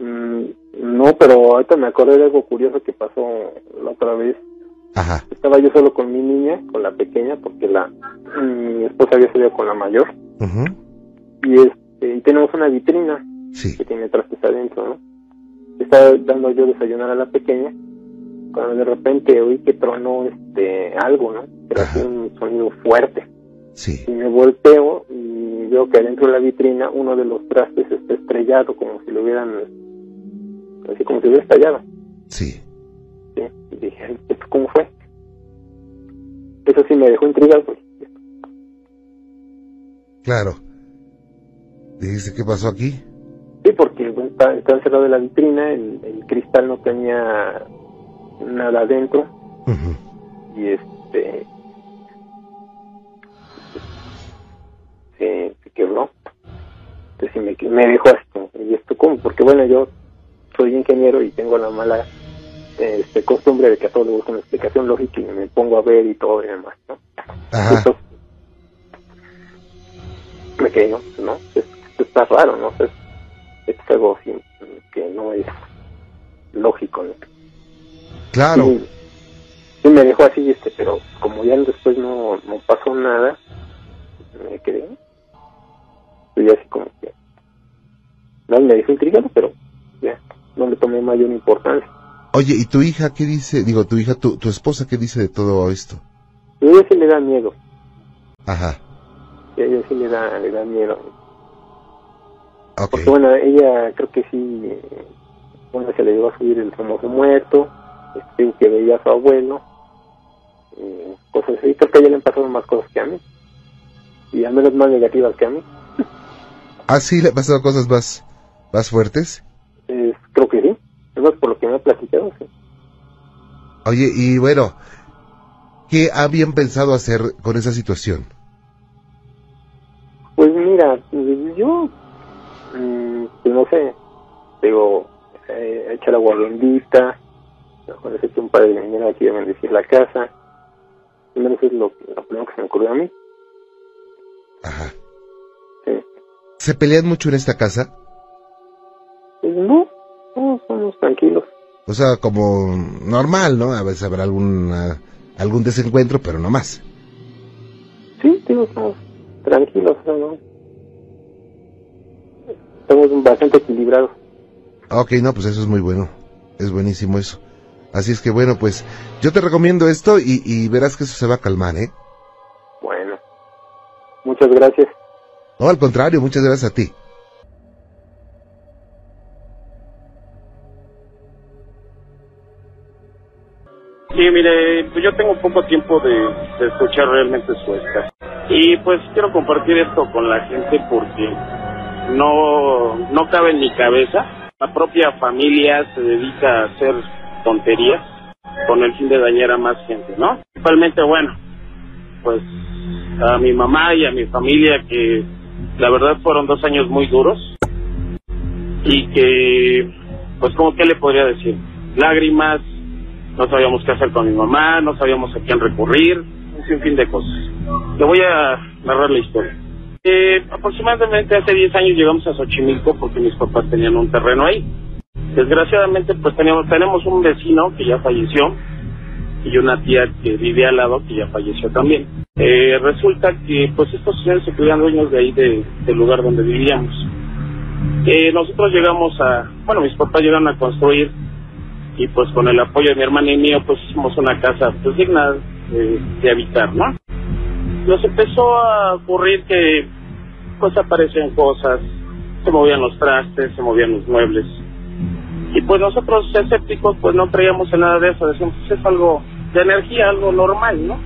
Speaker 5: Mm, no, pero ahorita me acordé de algo curioso que pasó la otra vez.
Speaker 6: Ajá.
Speaker 5: Estaba yo solo con mi niña, con la pequeña, porque la mi esposa había salido con la mayor. Y este y tenemos una vitrina
Speaker 6: sí.
Speaker 5: que tiene trastes adentro, ¿no? estaba dando yo desayunar a la pequeña cuando de repente oí que tronó este algo, ¿no? Pero así un sonido fuerte.
Speaker 6: Sí.
Speaker 5: Y me volteo y veo que adentro de la vitrina uno de los trastes está estrellado como si lo hubieran así como si hubiera estallado.
Speaker 6: Sí.
Speaker 5: Sí. Y dije, ¿esto cómo fue? Eso sí me dejó intrigado. Pues.
Speaker 6: Claro. Dijiste, ¿qué pasó aquí?
Speaker 5: Sí, porque está, encerrado de la vitrina, el, cristal no tenía nada adentro. Y este. Se, quebró. Entonces me, me dejó esto. ¿Y esto cómo? Porque bueno, yo soy ingeniero y tengo la mala este, costumbre de que a todo le gusta una explicación lógica y me pongo a ver y todo y demás, ¿no? me quedé, ¿no? ¿no? Esto, está raro, ¿no? es algo que no es lógico.
Speaker 6: Claro.
Speaker 5: Y, me dejó así, este, pero como ya después no, no pasó nada, me quedé. Y así como que. No me dejó intrigado, pero ya, no le tomé mayor importancia.
Speaker 6: Oye, ¿y tu hija qué dice? Digo, tu hija, tu, tu esposa, ¿qué dice de todo esto?
Speaker 5: A ella sí le da miedo.
Speaker 6: Ajá.
Speaker 5: A ella sí le da, le da miedo. Porque bueno, ella creo que sí, Una se le llegó a subir el famoso muerto, este, que veía a su abuelo, eh, cosas así. Creo que a ella le han pasado más cosas que a mí. Y al menos más negativas que a mí.
Speaker 6: ¿Ah, sí le han pasado cosas más, más fuertes?
Speaker 5: Eh, creo que sí. Además, por lo que me ha platicado, sí.
Speaker 6: Oye, y bueno, ¿qué habían pensado hacer con esa situación?
Speaker 5: Pues mira, yo, mm, pues no sé, digo, eh, echar agua bendita, mejor es que un padre de mañana aquí a bendecir la casa. Primero eso es lo, lo primero que se me ocurrió a mí.
Speaker 6: Ajá.
Speaker 5: Sí.
Speaker 6: ¿Se pelean mucho en esta casa?
Speaker 5: Pues no, no, somos tranquilos.
Speaker 6: O sea, como normal, ¿no? A veces habrá alguna, algún desencuentro, pero no más.
Speaker 5: Sí, digo, estamos tranquilos, ¿no? Estamos bastante equilibrados.
Speaker 6: Ok, no, pues eso es muy bueno. Es buenísimo eso. Así es que bueno, pues yo te recomiendo esto y, y verás que eso se va a calmar, ¿eh?
Speaker 5: Bueno, muchas gracias.
Speaker 6: No, al contrario, muchas gracias a ti.
Speaker 7: Sí, mire, pues yo tengo poco tiempo de, de escuchar realmente su escasa. Y pues quiero compartir esto con la gente porque no, no cabe en mi cabeza. La propia familia se dedica a hacer tonterías con el fin de dañar a más gente, ¿no? Principalmente, bueno, pues a mi mamá y a mi familia que la verdad fueron dos años muy duros y que, pues como que le podría decir, lágrimas, no sabíamos qué hacer con mi mamá, no sabíamos a quién recurrir, un sinfín de cosas. Le voy a narrar la historia. Eh, aproximadamente hace 10 años llegamos a Xochimilco porque mis papás tenían un terreno ahí. Desgraciadamente, pues teníamos, tenemos un vecino que ya falleció y una tía que vive al lado que ya falleció también. Eh, resulta que, pues estos señores se creían dueños de ahí, de- del lugar donde vivíamos. Eh, nosotros llegamos a, bueno, mis papás llegaron a construir y pues con el apoyo de mi hermana y mío, pues hicimos una casa pues digna de, de habitar, ¿no? Nos empezó a ocurrir que pues aparecían cosas, se movían los trastes, se movían los muebles. Y pues nosotros escépticos pues no creíamos en nada de eso, decíamos pues es algo de energía, algo normal, ¿no?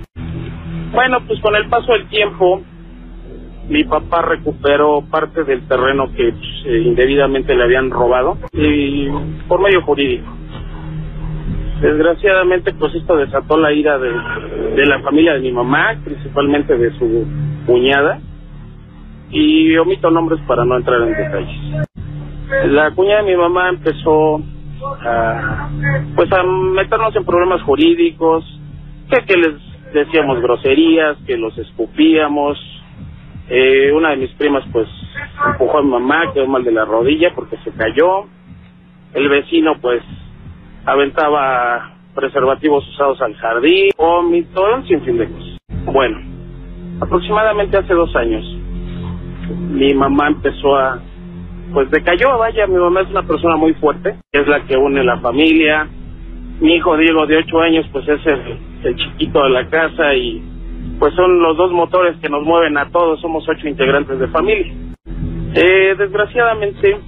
Speaker 7: Bueno, pues con el paso del tiempo, mi papá recuperó parte del terreno que pues, eh, indebidamente le habían robado y por medio jurídico. Desgraciadamente, pues esto desató la ira de, de la familia de mi mamá, principalmente de su cuñada, y omito nombres para no entrar en detalles. La cuñada de mi mamá empezó a, pues a meternos en problemas jurídicos, que, que les decíamos groserías, que los escupíamos. Eh, una de mis primas pues empujó a mi mamá, quedó mal de la rodilla porque se cayó. El vecino pues aventaba preservativos usados al jardín, vómito, un sinfín de cosas. Bueno, aproximadamente hace dos años, mi mamá empezó a, pues decayó, vaya, mi mamá es una persona muy fuerte, es la que une la familia. Mi hijo Diego de ocho años, pues es el, chiquito de la casa y pues son los dos motores que nos mueven a todos, somos ocho integrantes de familia. Eh, desgraciadamente,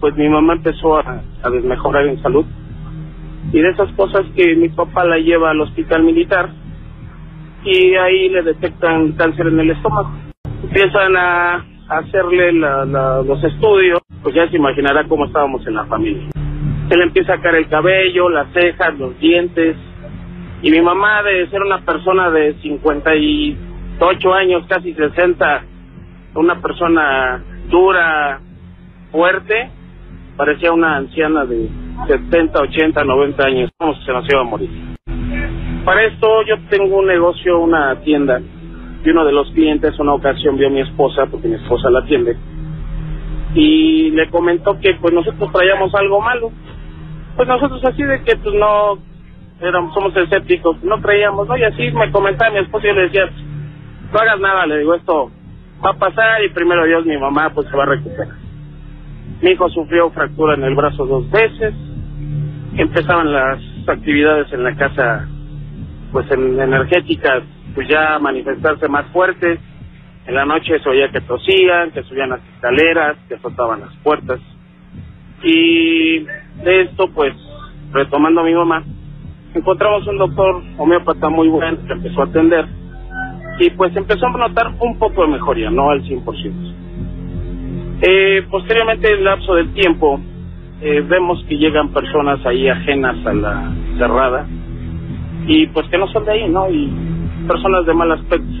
Speaker 7: pues mi mamá empezó a, a desmejorar en salud y de esas cosas que mi papá la lleva al hospital militar y ahí le detectan cáncer en el estómago. Empiezan a hacerle la- la- los estudios, pues ya se imaginará cómo estábamos en la familia. Se le empieza a caer el cabello, las cejas, los dientes. Y mi mamá, de ser una persona de 58 años, casi 60, una persona dura, fuerte, parecía una anciana de 70, 80, 90 años, como si se nos iba a morir. Para esto yo tengo un negocio, una tienda, y uno de los clientes una ocasión vio a mi esposa, porque mi esposa la atiende, y le comentó que pues nosotros traíamos algo malo. Pues nosotros así de que pues no éramos, somos escépticos, no creíamos, ¿no? Y así me comentaba mi esposa y yo le decía, no hagas nada, le digo, esto va a pasar y primero Dios mi mamá pues se va a recuperar. Mi hijo sufrió fractura en el brazo dos veces, empezaban las actividades en la casa pues en energéticas pues ya manifestarse más fuertes. En la noche se oía que tosían, que subían las escaleras, que azotaban las puertas. Y de esto, pues, retomando a mi mamá, encontramos un doctor homeópata muy bueno que empezó a atender y pues empezó a notar un poco de mejoría, no al 100%. Eh, posteriormente, en el lapso del tiempo, eh, vemos que llegan personas ahí ajenas a la cerrada y pues que no son de ahí, ¿no? Y personas de mal aspecto.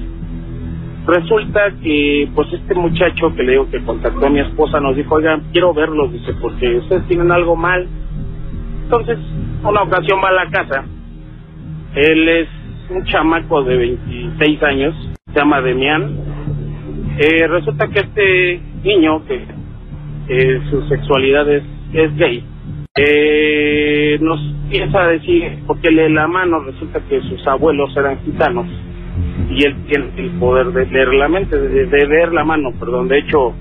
Speaker 7: Resulta que pues este muchacho que le digo que contactó a mi esposa nos dijo, oigan, quiero verlos, dice, porque ustedes tienen algo mal. Entonces, una ocasión va a la casa, él es un chamaco de 26 años, se llama Demián. Eh, resulta que este niño, que eh, su sexualidad es, es gay, eh, nos empieza a decir, porque lee la mano, resulta que sus abuelos eran gitanos y él tiene el poder de leer la mente, de, de leer la mano, perdón. De hecho,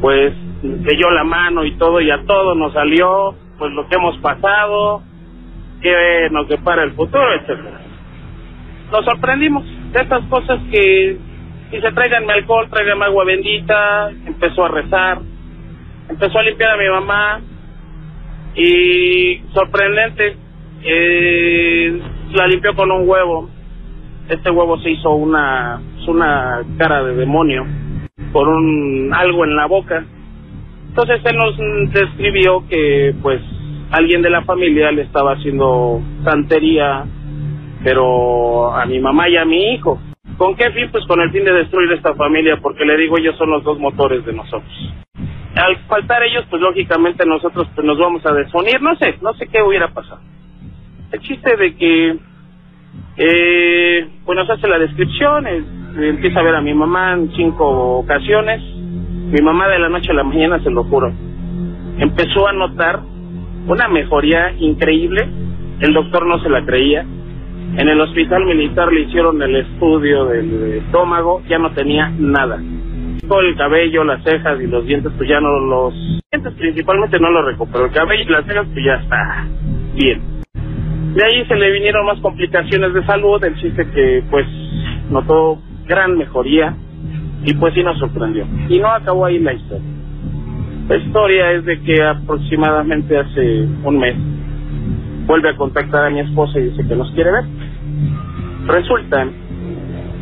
Speaker 7: pues leyó la mano y todo, y a todo nos salió, pues lo que hemos pasado, que nos depara el futuro, etcétera. Nos sorprendimos de estas cosas que dice tráiganme alcohol, tráiganme agua bendita, empezó a rezar, empezó a limpiar a mi mamá y sorprendente, eh, la limpió con un huevo. Este huevo se hizo una, una cara de demonio por un algo en la boca. Entonces él nos describió que pues alguien de la familia le estaba haciendo santería, pero a mi mamá y a mi hijo. ¿Con qué fin? Pues con el fin de destruir esta familia, porque le digo, ellos son los dos motores de nosotros. Al faltar ellos, pues lógicamente nosotros pues nos vamos a desunir, no sé, no sé qué hubiera pasado. El chiste de que, eh, pues nos hace la descripción, eh, empieza a ver a mi mamá en cinco ocasiones, mi mamá de la noche a la mañana, se lo juro, empezó a notar una mejoría increíble, el doctor no se la creía, en el hospital militar le hicieron el estudio del estómago, ya no tenía nada. El cabello, las cejas y los dientes, pues ya no los... dientes principalmente no lo recuperó. El cabello y las cejas, pues ya está bien. De ahí se le vinieron más complicaciones de salud, el chiste que pues notó gran mejoría y pues sí nos sorprendió. Y no acabó ahí la historia. La historia es de que aproximadamente hace un mes vuelve a contactar a mi esposa y dice que nos quiere ver. Resulta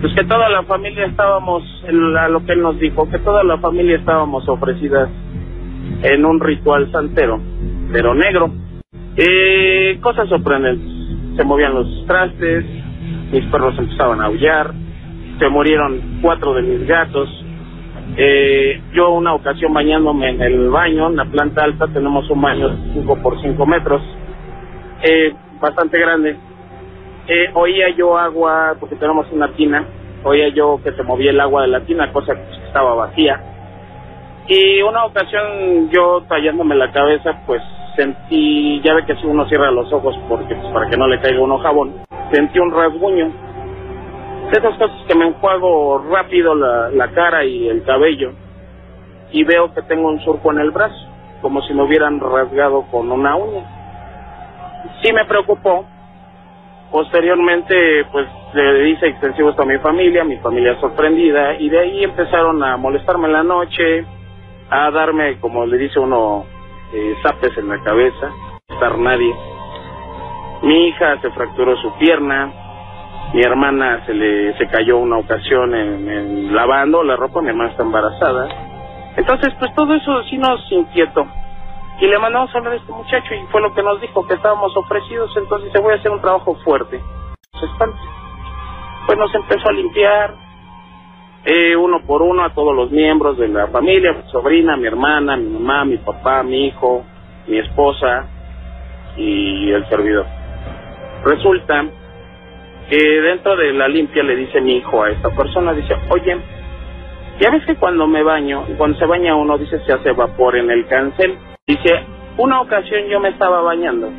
Speaker 7: pues que toda la familia estábamos, a lo que él nos dijo, que toda la familia estábamos ofrecidas en un ritual santero, pero negro. Eh, cosas sorprendentes. Se movían los trastes, mis perros empezaban a aullar, se murieron cuatro de mis gatos. Eh, yo una ocasión bañándome en el baño, en la planta alta tenemos un baño de 5 por 5 metros, eh, bastante grande. Eh, oía yo agua, porque tenemos una tina, oía yo que se movía el agua de la tina, cosa que estaba vacía. Y una ocasión yo tallándome la cabeza, pues sentí, ya ve que si uno cierra los ojos porque pues, para que no le caiga uno jabón, sentí un rasguño. De esas cosas que me enjuago rápido la, la cara y el cabello y veo que tengo un surco en el brazo, como si me hubieran rasgado con una uña. Sí me preocupó. Posteriormente, pues le hice extensivo esto a mi familia, mi familia sorprendida, y de ahí empezaron a molestarme en la noche, a darme, como le dice uno, eh, zapes en la cabeza, estar nadie. Mi hija se fracturó su pierna, mi hermana se le se cayó una ocasión en, en lavando la ropa, mi hermana está embarazada. Entonces, pues todo eso sí nos inquietó. Y le mandamos a hablar a este muchacho y fue lo que nos dijo, que estábamos ofrecidos, entonces se voy a hacer un trabajo fuerte. Pues nos empezó a limpiar, eh, uno por uno a todos los miembros de la familia, mi sobrina, mi hermana, mi mamá, mi papá, mi hijo, mi esposa y el servidor. Resulta que dentro de la limpia le dice mi hijo a esta persona, dice, oye, ya ves que cuando me baño, cuando se baña uno, dice, se hace vapor en el cancel. Dice, una ocasión yo me estaba bañando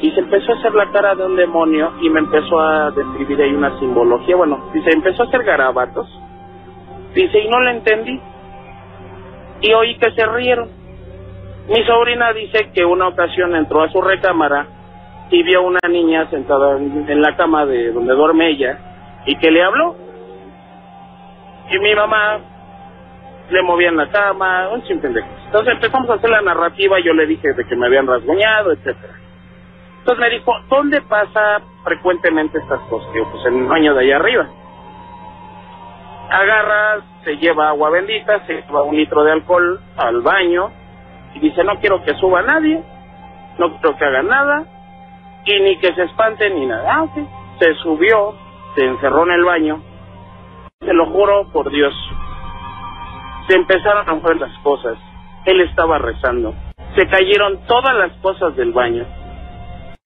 Speaker 7: y se empezó a hacer la cara de un demonio y me empezó a describir ahí una simbología. Bueno, dice, empezó a hacer garabatos. Dice, y no le entendí. Y oí que se rieron. Mi sobrina dice que una ocasión entró a su recámara y vio una niña sentada en, en la cama de donde duerme ella y que le habló. Y mi mamá le movían la cama, un sinfín. Entonces empezamos a hacer la narrativa, yo le dije de que me habían rasguñado, etcétera. Entonces me dijo, ¿dónde pasa frecuentemente estas cosas? Digo, pues en el baño de allá arriba. Agarra, se lleva agua bendita, se lleva un litro de alcohol al baño y dice, no quiero que suba nadie, no quiero que haga nada y ni que se espante ni nada. Ah, ok. Se subió, se encerró en el baño, se lo juro por Dios, se empezaron a mover las cosas. Él estaba rezando. Se cayeron todas las cosas del baño.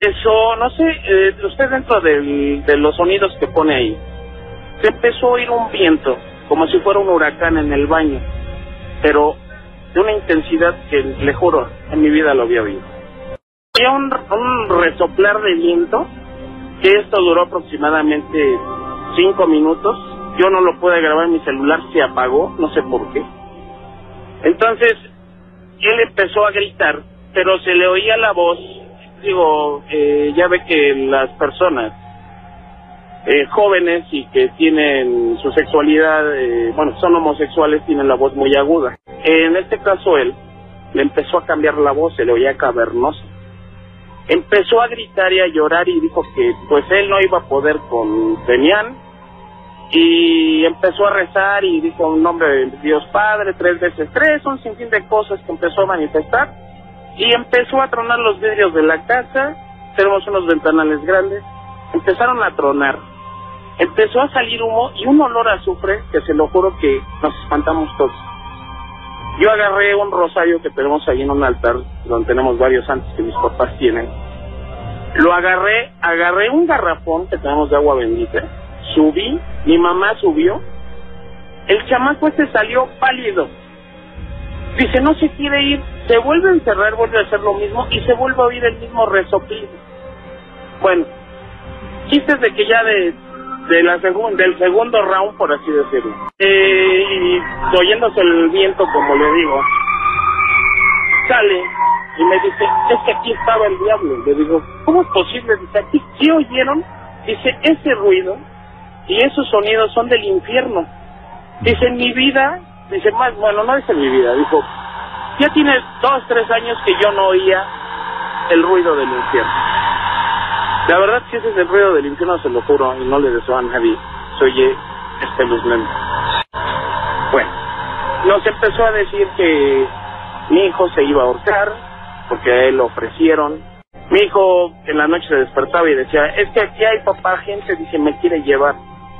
Speaker 7: Eso, no sé, eh, usted dentro del- de los sonidos que pone ahí, se empezó a oír un viento, como si fuera un huracán en el baño, pero de una intensidad que, le juro, en mi vida lo había oído. Había un, un resoplar de viento, que esto duró aproximadamente cinco minutos. Yo no lo pude grabar, mi celular se apagó, no sé por qué. Entonces, él empezó a gritar, pero se le oía la voz. Digo, eh, ya ve que las personas eh, jóvenes y que tienen su sexualidad, eh, bueno, son homosexuales, tienen la voz muy aguda. En este caso, él le empezó a cambiar la voz, se le oía cavernosa. Empezó a gritar y a llorar y dijo que pues él no iba a poder con Demián y empezó a rezar y dijo un nombre de Dios Padre tres veces tres, un sinfín de cosas que empezó a manifestar y empezó a tronar los vidrios de la casa, tenemos unos ventanales grandes, empezaron a tronar, empezó a salir humo y un olor a azufre que se lo juro que nos espantamos todos. Yo agarré un rosario que tenemos ahí en un altar, donde tenemos varios santos que mis papás tienen. Lo agarré, agarré un garrafón que tenemos de agua bendita, subí, mi mamá subió, el chamaco este salió pálido. Dice, no se quiere ir, se vuelve a encerrar, vuelve a hacer lo mismo y se vuelve a oír el mismo resoplido. Bueno, chistes de que ya de, de la segun- del segundo round, por así decirlo, eh, y oyéndose el viento, como le digo, sale y me dice, es que aquí estaba el diablo. Le digo, ¿cómo es posible? Dice, ¿aquí qué oyeron? Dice, ese ruido y esos sonidos son del infierno. Dice, en mi vida, dice, más, bueno, no es en mi vida, dijo, ya tiene dos, tres años que yo no oía el ruido del infierno. La verdad, si ese es el ruido del infierno, se lo juro, y no le deseo a nadie, se oye espeluznante. Bueno, nos empezó a decir que mi hijo se iba a ahorcar, porque a él lo ofrecieron. Mi hijo en la noche se despertaba y decía, es que aquí hay papá, gente, dice, me quiere llevar.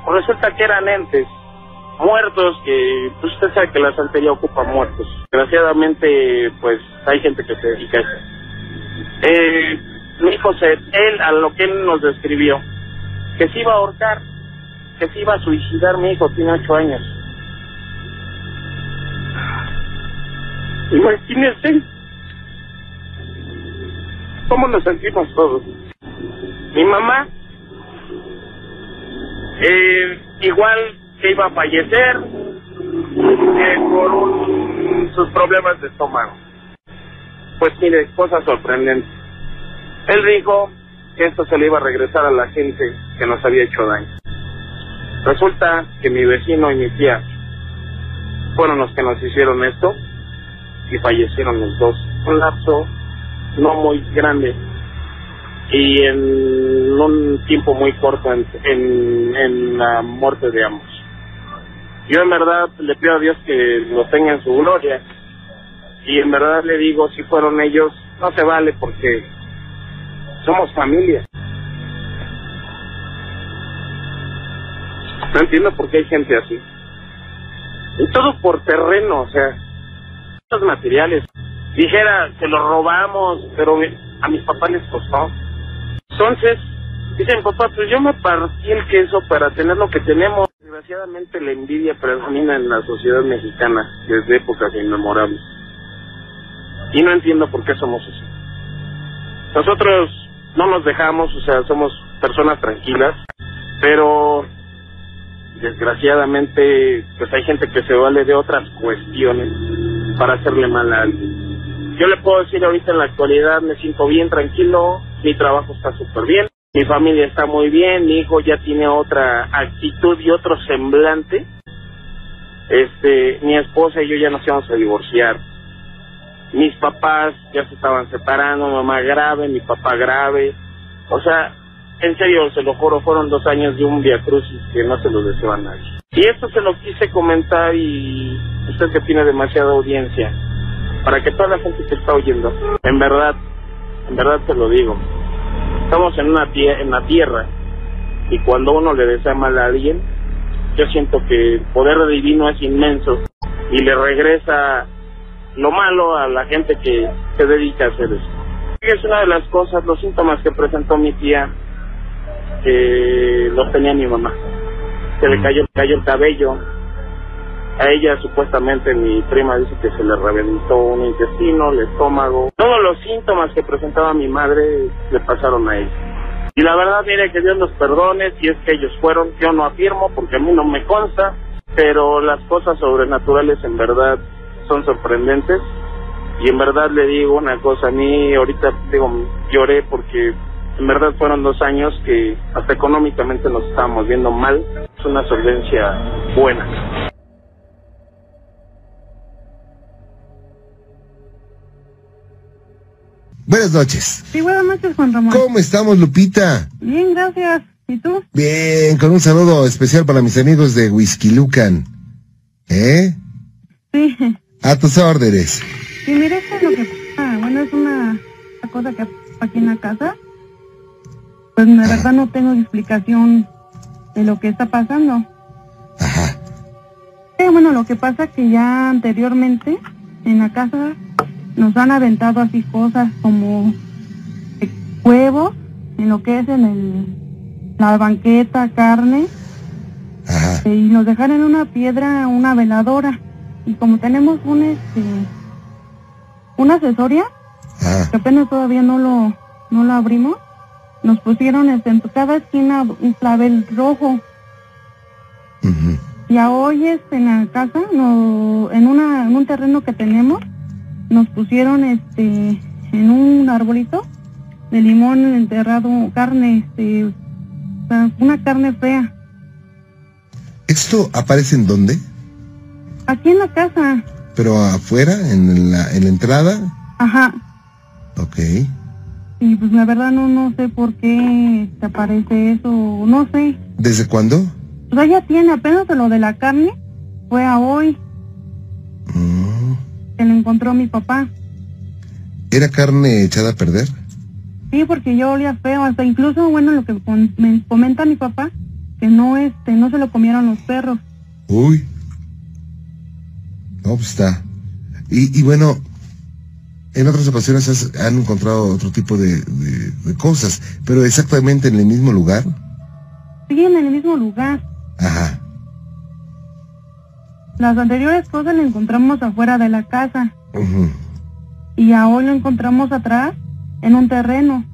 Speaker 7: Pues resulta que eran entes muertos que pues usted sabe que la santería ocupa muertos. Desgraciadamente, pues hay gente que se dedica a eso. Eh, mi hijo se, él a lo que él nos describió, que se iba a ahorcar, que se iba a suicidar, mi hijo tiene ocho años. Imagínese cómo nos sentimos todos. Mi mamá, eh, igual que iba a fallecer eh, por un- sus problemas de estómago. Pues mire, cosa sorprendente. Él dijo que esto se le iba a regresar a la gente que nos había hecho daño. Resulta que mi vecino y mi tía fueron los que nos hicieron esto y fallecieron los dos. Un lapso no muy grande y en un tiempo muy corto en, en, la muerte de ambos. Yo en verdad le pido a Dios que los tenga en su gloria y en verdad le digo, si fueron ellos, no se vale porque somos familia. No entiendo por qué hay gente así. Y todo por terreno, o sea, estos materiales. Dijera, se los robamos, pero a mis papás les costó. Entonces, dicen, papá, pues yo me partí el queso para tener lo que tenemos. Desgraciadamente la envidia predomina en la sociedad mexicana desde épocas inmemorables. Y no entiendo por qué somos así. Nosotros no nos dejamos, o sea, somos personas tranquilas, pero desgraciadamente pues hay gente que se vale de otras cuestiones para hacerle mal a alguien. Yo le puedo decir ahorita en la actualidad me siento bien tranquilo, mi trabajo está súper bien, mi familia está muy bien, mi hijo ya tiene otra actitud y otro semblante. Este, mi esposa y yo ya nos íbamos a divorciar. Mis papás ya se estaban separando, mamá grave, mi papá grave. O sea, en serio, se lo juro, fueron dos años de un via crucis que no se lo deseo a nadie. Y esto se lo quise comentar y usted que tiene demasiada audiencia, para que toda la gente que está oyendo, en verdad, en verdad te lo digo, estamos en una tie- en la tierra y cuando uno le desea mal a alguien, yo siento que el poder divino es inmenso y le regresa lo malo a la gente que se dedica a hacer eso. Es una de las cosas, los síntomas que presentó mi tía, que los tenía mi mamá. Se le cayó, cayó el cabello. A ella supuestamente mi prima dice que se le reventó un intestino, el estómago. Todos los síntomas que presentaba mi madre le pasaron a ella. Y la verdad, mire, que Dios los perdone si es que ellos fueron. Yo no afirmo porque a mí no me consta, pero las cosas sobrenaturales en verdad son sorprendentes. Y en verdad le digo una cosa, a mí ahorita digo, lloré porque en verdad fueron dos años que hasta económicamente nos estábamos viendo mal. Es una solvencia buena.
Speaker 6: Buenas noches.
Speaker 8: Sí, buenas noches, Juan Ramón.
Speaker 6: ¿Cómo estamos, Lupita?
Speaker 8: Bien, gracias. ¿Y tú?
Speaker 6: Bien, con un saludo especial para mis amigos de Whisky Lucan. ¿Eh?
Speaker 8: Sí.
Speaker 6: A tus órdenes.
Speaker 8: Sí, mire, esto es lo que pasa. Bueno, es una, una cosa que aquí en la casa. Pues de verdad no tengo explicación de lo que está pasando.
Speaker 6: Ajá.
Speaker 8: Eh, bueno, lo que pasa que ya anteriormente en la casa nos han aventado así cosas como huevos, en lo que es en el, la banqueta, carne,
Speaker 6: Ajá.
Speaker 8: eh, y nos dejaron en una piedra una veladora. Y como tenemos un este una asesoria,
Speaker 6: Ajá.
Speaker 8: que apenas todavía no lo, no lo abrimos, nos pusieron este, en cada esquina un clavel rojo.
Speaker 6: Ujú.
Speaker 8: Y a hoy este, en la casa, no, en, una, en un terreno que tenemos, nos pusieron este en un arbolito de limón enterrado carne, este, o sea, una carne fea.
Speaker 6: ¿Esto aparece en dónde?
Speaker 8: Aquí en la casa,
Speaker 6: ¿Pero afuera, en la, en la entrada?
Speaker 8: ajá.
Speaker 6: Ok.
Speaker 8: Y pues la verdad no, no sé por qué te aparece eso, no sé.
Speaker 6: ¿Desde cuándo?
Speaker 8: Sea, ya tiene apenas lo de la carne, fue a hoy
Speaker 6: Mm.
Speaker 8: Que lo encontró mi papá.
Speaker 6: ¿Era carne echada a perder?
Speaker 8: Sí, porque yo olía feo, hasta incluso, bueno, lo que me comenta mi papá, que no, este, no se lo comieron los perros.
Speaker 6: Uy. No, pues está. Y, y bueno, en otras ocasiones has- han encontrado otro tipo de, de- de cosas, pero exactamente en el mismo lugar.
Speaker 8: Sí, en el mismo lugar.
Speaker 6: Ajá.
Speaker 8: Las anteriores cosas las encontramos afuera de la casa y a hoy lo encontramos atrás, en un terreno,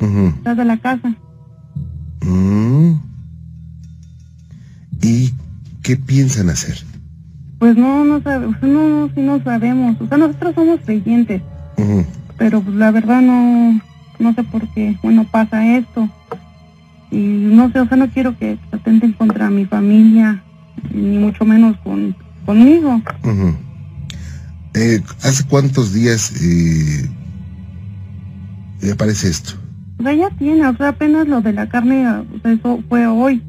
Speaker 6: ujú.
Speaker 8: atrás de la casa.
Speaker 6: Mm. ¿Y qué piensan hacer?
Speaker 8: Pues no, no sabemos, no, no, sí no sabemos. O sea, nosotros somos creyentes, pero pues la verdad no, no sé por qué, bueno, pasa esto. Y no sé, o sea, no quiero que atenten contra mi familia, ni mucho menos con, conmigo.
Speaker 6: Eh, ¿Hace cuántos días eh, aparece esto?
Speaker 8: O sea, ya tiene, o sea, apenas lo de la carne, o sea, eso fue hoy.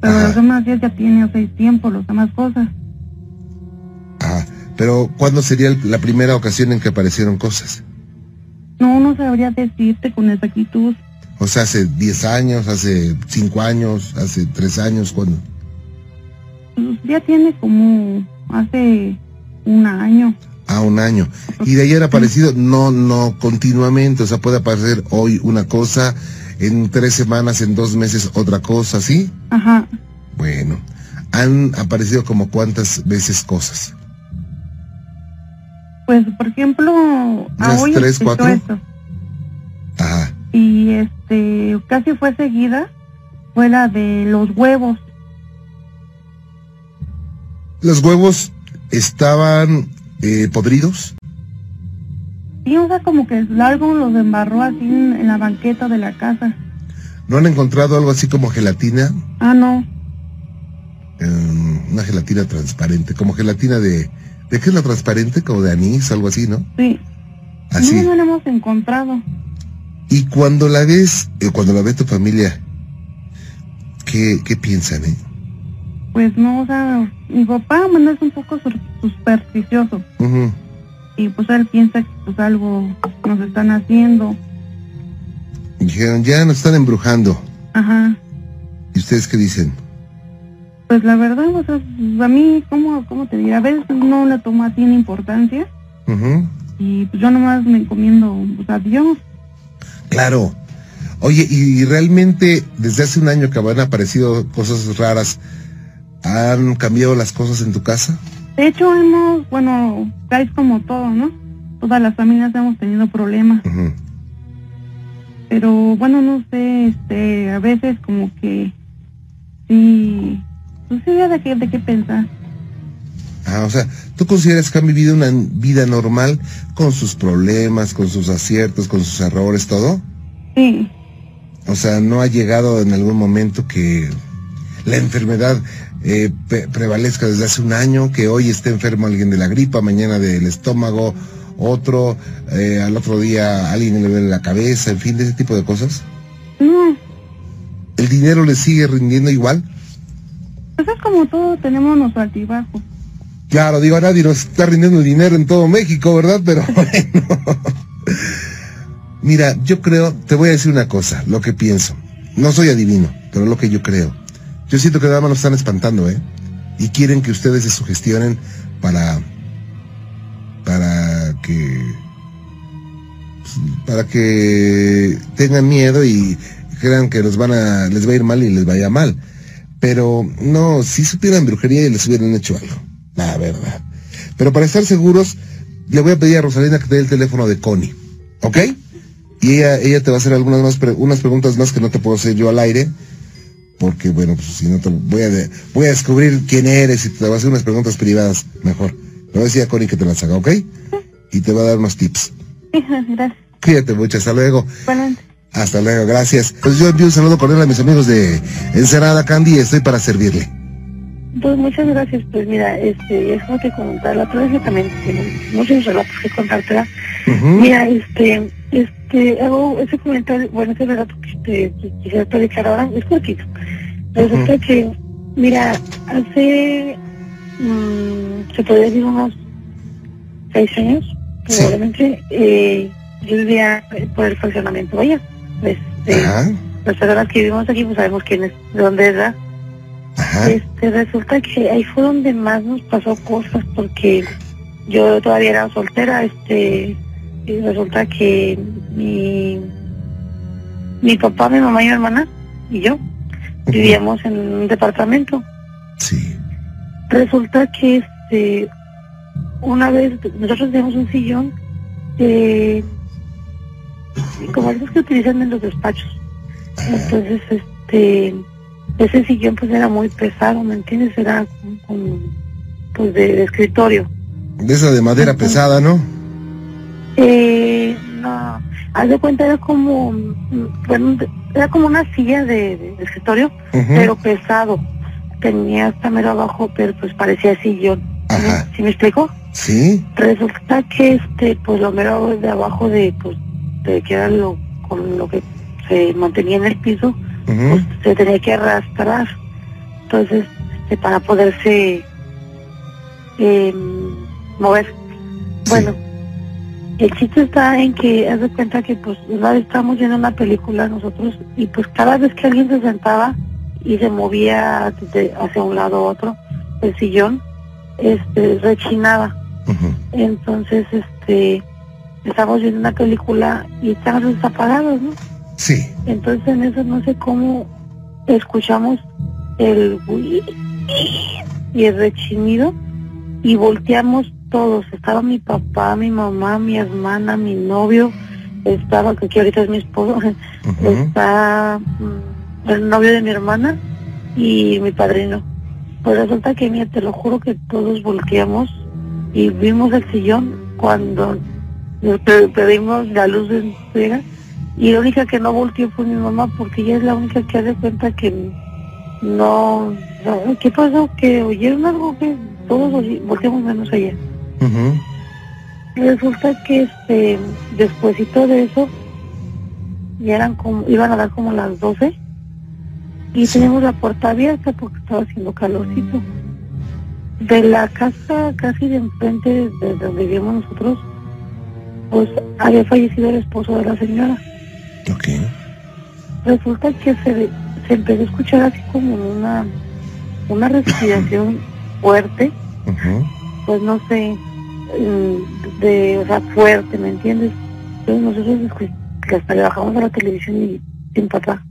Speaker 8: Pero
Speaker 6: Ajá.
Speaker 8: los demás días ya tiene hace tiempo, las demás cosas.
Speaker 6: Ajá. Pero ¿cuándo sería la primera ocasión en que aparecieron cosas?
Speaker 8: No, no sabría decirte con exactitud.
Speaker 6: O sea, hace 10 años, hace 5 años, hace 3 años, ¿cuándo?
Speaker 8: Ya tiene como hace un año.
Speaker 6: Ah, un año. Y de ayer aparecido, no, no continuamente, o sea, puede aparecer hoy una cosa, en tres semanas, en dos meses otra cosa, ¿sí?
Speaker 8: Ajá.
Speaker 6: Bueno, han aparecido como cuántas veces cosas.
Speaker 8: Pues, por ejemplo, a
Speaker 6: ¿Unas
Speaker 8: hoy
Speaker 6: tres, cuatro? Ajá.
Speaker 8: Y este, casi fue seguida, fue la de los huevos.
Speaker 6: ¿Los huevos estaban eh, podridos?
Speaker 8: Y o sea, como que algo los embarró así en, en la banqueta de la casa.
Speaker 6: ¿No han encontrado algo así como gelatina?
Speaker 8: Ah, no.
Speaker 6: em, una gelatina transparente, como gelatina de... ¿De qué es la transparente? Como de anís, algo así, ¿no?
Speaker 8: Sí.
Speaker 6: Así.
Speaker 8: No, no la hemos encontrado.
Speaker 6: Y cuando la ves, eh, cuando la ve tu familia, ¿qué, qué piensan, eh?
Speaker 8: Pues no, o sea, mi papá, bueno, es un poco supersticioso. Y pues él piensa que pues algo nos están haciendo.
Speaker 6: Dijeron, ya nos están embrujando.
Speaker 8: Ajá.
Speaker 6: ¿Y ustedes qué dicen?
Speaker 8: Pues la verdad, o sea, a mí, ¿cómo, cómo te diré? A veces no le tomo así en importancia.
Speaker 6: Ujú.
Speaker 8: Y pues yo nomás me encomiendo pues, a Dios.
Speaker 6: Claro. Oye, y, y realmente desde hace un año que han aparecido cosas raras, ¿han cambiado las cosas en tu casa?
Speaker 8: De hecho, hemos, bueno, es como todo, ¿no? Todas las familias hemos tenido problemas. Pero bueno, no sé, este, a veces como que sí, pues sí, de qué, de qué pensar.
Speaker 6: Ah, o sea, ¿tú consideras que han vivido una vida normal con sus problemas, con sus aciertos, con sus errores, todo?
Speaker 8: Sí,
Speaker 6: O sea, ¿no ha llegado en algún momento que la enfermedad eh, prevalezca desde hace un año, que hoy esté enfermo alguien de la gripa, mañana del estómago, otro, eh, al otro día alguien le duele la cabeza, en fin, de ese tipo de cosas?
Speaker 8: no,
Speaker 6: ¿El dinero le sigue rindiendo igual?
Speaker 8: pues es como todo, tenemos nuestro altibajo.
Speaker 6: Claro, digo, a nadie nos está rindiendo dinero en todo México, ¿verdad? Pero bueno. Mira, yo creo, te voy a decir una cosa, lo que pienso. No soy adivino, pero lo que yo creo. Yo siento que nada más nos están espantando, ¿eh? Y quieren que ustedes se sugestionen para. para que. para que tengan miedo y crean que los van a. les va a ir mal y les vaya mal. Pero no, si supieran brujería y les hubieran hecho algo. La verdad. Pero para estar seguros, le voy a pedir a Rosalina que te dé el teléfono de Connie. ¿Ok? Y ella, ella te va a hacer algunas más preguntas más que no te puedo hacer yo al aire. Porque, bueno, pues si no te voy a, voy a descubrir quién eres y te voy a hacer unas preguntas privadas mejor. Le voy a decir a Connie que te las haga, ¿ok? Y te va a dar unos tips.
Speaker 8: Gracias.
Speaker 6: Cuídate mucho, hasta luego.
Speaker 8: Bueno,
Speaker 6: Hasta luego, gracias. Pues yo envío un saludo cordial a mis amigos de Encerrada Candy y estoy para servirle.
Speaker 9: Pues muchas gracias, pues mira, este, es como te comentaba, la otra vez yo también tengo muchos relatos que contártela.
Speaker 6: Ujú.
Speaker 9: Mira, este, este, hago ese comentario, bueno, ese relato que te que quisiera platicar ahora, es cortito. Resulta que, mira, hace, mm, se podría decir unos seis años,
Speaker 6: Sí.
Speaker 9: probablemente, eh, yo vivía por el fraccionamiento, vaya, este,
Speaker 6: Ajá,
Speaker 9: las personas que vivimos aquí, pues sabemos quién es, de dónde es, ¿verdad?
Speaker 6: ajá.
Speaker 9: Este, resulta que ahí fue donde más nos pasó cosas porque yo todavía era soltera, este, y resulta que mi, mi papá, mi mamá y mi hermana y yo vivíamos en un departamento.
Speaker 6: Sí.
Speaker 9: Resulta que este, una vez nosotros teníamos un sillón eh, como esos que utilizan en los despachos. Entonces, este, ese sillón pues era muy pesado, ¿me entiendes? Era como, pues de, de escritorio.
Speaker 6: De esa de madera pesada, ¿no?
Speaker 9: Eh, no, haz de cuenta era como, bueno, era como una silla de, de- de escritorio, pero pesado. Tenía hasta mero abajo, pero pues parecía sillón.
Speaker 6: Ajá.
Speaker 9: ¿Sí me explico?
Speaker 6: Sí.
Speaker 9: Resulta que este, pues lo mero de abajo de, pues, de que era lo, con lo que se mantenía en el piso, pues se tenía que arrastrar. Entonces, este, para poderse eh, mover. Bueno, el chiste está en que haz de cuenta que pues vez estábamos viendo una película nosotros y pues cada vez que alguien se sentaba y se movía de- hacia un lado u otro, el sillón, este, rechinaba. Entonces, este, estábamos viendo una película y estaban los apagados, ¿no?
Speaker 6: Sí.
Speaker 9: Entonces en eso no sé cómo escuchamos el y el rechinido y volteamos todos. Estaba mi papá, mi mamá, mi hermana, mi novio, estaba, que aquí ahorita es mi esposo, está mm, el novio de mi hermana y mi padrino. Pues resulta que, mira, te lo juro que todos volteamos y vimos el sillón cuando nos pe- pedimos la luz de ciega y la única que no volteó fue mi mamá porque ella es la única que hace cuenta que no, ¿qué pasó? ¿Que oyeron algo que todos volteamos menos allá?
Speaker 6: Ujú.
Speaker 9: Resulta que este, despuésito de eso, ya eran como, iban a dar como las 12 y teníamos la puerta abierta porque estaba haciendo calorcito. De la casa casi de enfrente de donde vivíamos nosotros, pues había fallecido el esposo de la señora.
Speaker 6: Ok.
Speaker 9: Resulta que se, se empezó a escuchar así como una, una respiración fuerte, pues no sé, de, o sea, fuerte, ¿me entiendes? Entonces nosotros escu- que hasta le bajamos a la televisión y sin papá.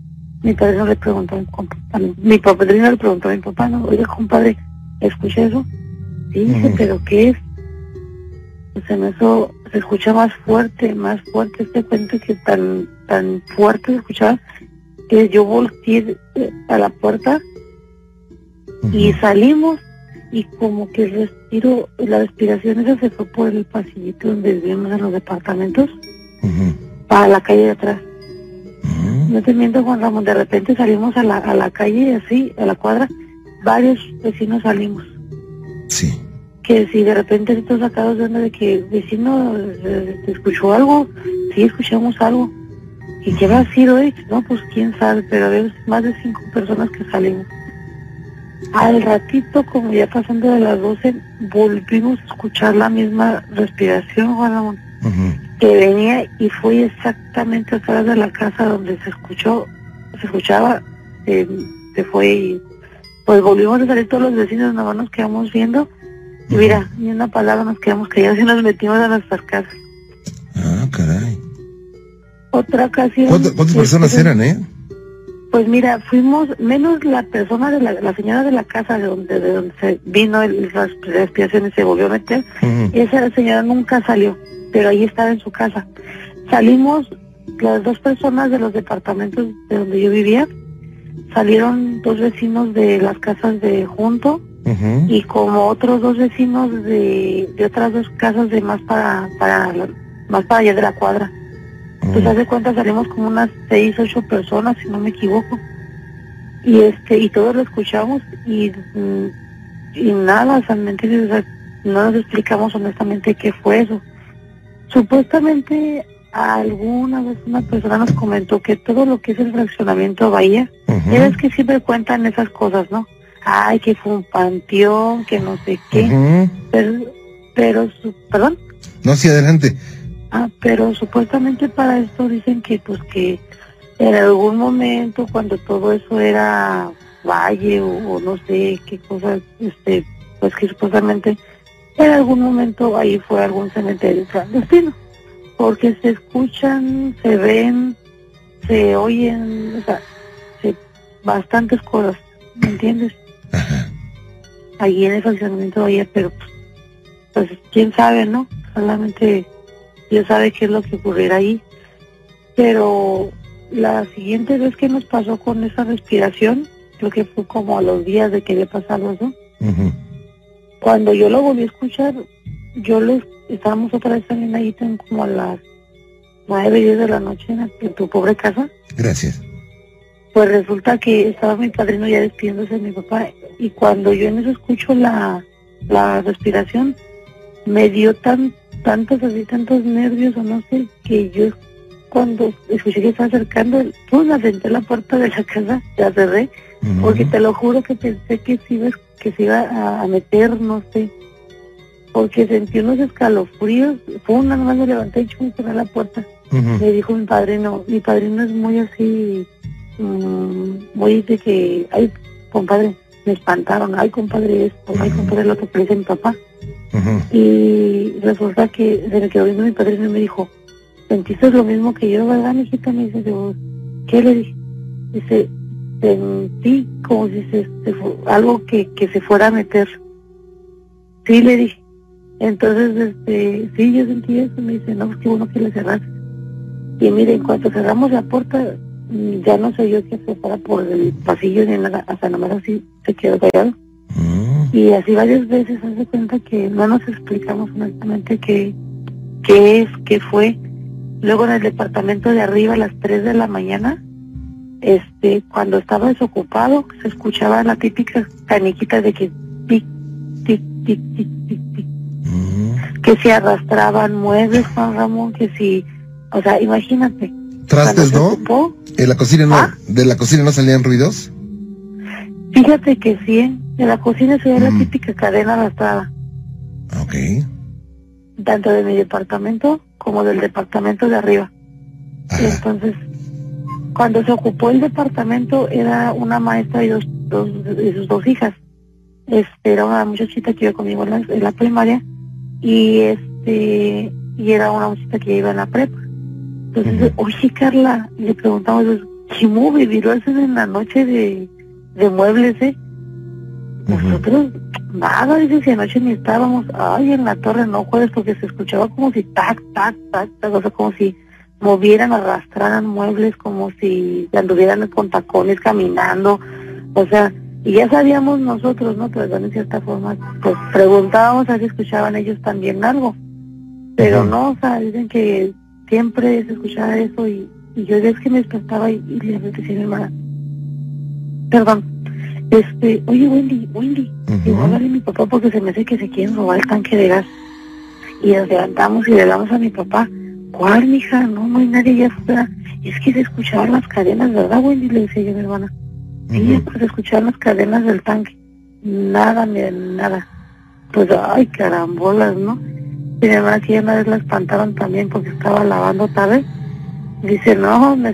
Speaker 9: Mi padre no le preguntó a mi a mi, mi padrino le preguntó a mi papá, no, oiga compadre, ¿escucha eso? Sí, dice, pero ¿qué es? Pues me hizo, se escucha más fuerte, más fuerte este cuento que tan, tan fuerte se escuchaba que yo volteé eh, a la puerta y salimos y como que el respiro, la respiración esa se fue por el pasillito donde vivimos en los departamentos para la calle de atrás. No te miento, Juan Ramón, de repente salimos a la, a la calle así, a la cuadra, varios vecinos salimos.
Speaker 6: Sí.
Speaker 9: Que si de repente estamos sacados de onda de que vecino eh, ¿te escuchó algo, sí escuchamos algo. ¿Y qué habrá sido, eh? No, pues quién sabe, pero había más de cinco personas que salimos. Al ratito, como ya pasando de las 12, volvimos a escuchar la misma respiración, Juan Ramón, que venía y fue exactamente atrás de la casa donde se escuchó, se escuchaba, eh, se fue y pues volvimos a salir todos los vecinos, nada más nos quedamos viendo y mira, ni una palabra nos quedamos callados y nos metimos a nuestras casas.
Speaker 6: Ah, caray.
Speaker 9: Otra ocasión...
Speaker 6: ¿Cuántas, cuántas
Speaker 9: este,
Speaker 6: personas eran, eh?
Speaker 9: Pues mira, fuimos menos la persona de la, la señora de la casa de donde, de donde se vino el, las respiraciones se volvió a meter.
Speaker 6: Ujú.
Speaker 9: Esa señora nunca salió, pero ahí estaba en su casa. Salimos las dos personas de los departamentos de donde yo vivía. Salieron dos vecinos de las casas de junto y como otros dos vecinos de, de otras dos casas de más para, para más para allá de la cuadra. Pues haz de cuenta salimos como unas seis, ocho personas, si no me equivoco. Y este, y todos lo escuchamos y, mm, y nada, o sea, ¿me entiendes? O sea, no nos explicamos honestamente qué fue eso. Supuestamente alguna vez una persona nos comentó que todo lo que es el fraccionamiento Bahía,
Speaker 6: Ujú.
Speaker 9: ya ves que siempre cuentan esas cosas, ¿no? Ay, que fue un panteón, que no sé qué. Pero, pero, perdón.
Speaker 6: No, sí, adelante.
Speaker 9: Ah, pero supuestamente para esto dicen que pues que en algún momento cuando todo eso era valle o, o no sé qué cosas, este, pues que supuestamente en algún momento ahí fue algún cementerio clandestino, porque se escuchan, se ven, se oyen, o sea, se- bastantes cosas, ¿me entiendes?
Speaker 6: Ajá.
Speaker 9: Allí en el fraccionamiento de pero pues, pues quién sabe, ¿no? Solamente Dios sabe qué es lo que ocurrirá ahí. Pero la siguiente vez que nos pasó con esa respiración, creo que fue como a los días de que había pasado eso,
Speaker 6: Ujú.
Speaker 9: cuando yo lo volví a escuchar, yo lo estábamos otra vez también ahí tan como a las nueve, diez de la noche en tu pobre casa.
Speaker 6: Gracias.
Speaker 9: Pues resulta que estaba mi padrino ya despidiéndose de mi papá y cuando yo en eso escucho la, la respiración, me dio tan tantos así, tantos nervios o no sé, que yo cuando escuché que estaba acercando, pues la senté a la puerta de la casa, la cerré,
Speaker 6: Ujú.
Speaker 9: porque te lo juro que pensé que se iba, que se iba a, meter, no sé, porque sentí unos escalofríos, fue una nomás me levanté y chum, cerré la puerta. Me dijo mi padrino, mi padrino es muy así, mm, muy de que, ay, compadre, me espantaron, ay, compadre esto, ay, compadre lo que dice mi papá. Y resulta que se me quedó viendo mi padrino y me dijo, ¿sentiste lo mismo que yo, verdad, mijita? Me dice, ¿qué le dije? Dice, sentí como si se, se algo que, que se fuera a meter. Sí, le dije. Entonces, este, sí, yo sentí eso. Me dice, no, pues qué bueno que le. Y mire, en cuanto cerramos la puerta, ya no sé yo que se fuera por el pasillo ni nada, hasta nomás así se quedó callado. Y así varias veces hace cuenta que no nos explicamos honestamente qué, qué es, qué fue. Luego en el departamento de arriba a las 3 de la mañana, este, cuando estaba desocupado, se escuchaba la típica caniquita de que tic, tic, tic, tic, tic, tic. Que se arrastraban muebles, Juan Ramón, que si, o sea, imagínate.
Speaker 6: Trastes, ¿no?
Speaker 9: ocupó,
Speaker 6: ¿En la cocina no,
Speaker 9: ¿Ah?
Speaker 6: de la cocina no salían ruidos?
Speaker 9: Fíjate que sí, ¿eh? En la cocina se ve la
Speaker 6: Mm.
Speaker 9: típica cadena arrastrada,
Speaker 6: Ok.
Speaker 9: tanto de mi departamento como del departamento de arriba.
Speaker 6: Ajá.
Speaker 9: Entonces, cuando se ocupó el departamento, era una maestra y dos, dos y sus dos hijas. Este, era una muchachita que iba conmigo en la, en la primaria y este y era una muchachita que iba en la prepa. Entonces, oye Carla, le preguntamos, ¿cómo vivirlo eso en la noche de, de muebles, eh? Nosotros, nada, dice, si anoche ni estábamos, ay, en la torre no jueves porque se escuchaba como si tac, tac, tac, tac, o sea, como si movieran, arrastraran muebles, como si anduvieran con tacones caminando, o sea, y ya sabíamos nosotros, ¿no? Pero en cierta forma, pues preguntábamos a si escuchaban ellos también algo, pero no, o sea, dicen que siempre se escuchaba eso y, y yo es que me despertaba y, y le decía a mi hermana, perdón, este, oye Wendy, Wendy, voy a hablarle a mi papá porque se me hace que se quieren robar el tanque de gas. Y nos levantamos y le damos a mi papá, ¿cuál, mija? No, no hay nadie allá afuera. Es que se escuchaban las cadenas, ¿verdad, Wendy? Le decía yo a mi hermana. Sí, pues se escuchaban las cadenas del tanque. Nada, mira, nada. Pues, ay, carambolas, ¿no? Y mi hermana que una vez la espantaron también porque estaba lavando tarde. Dice, no, me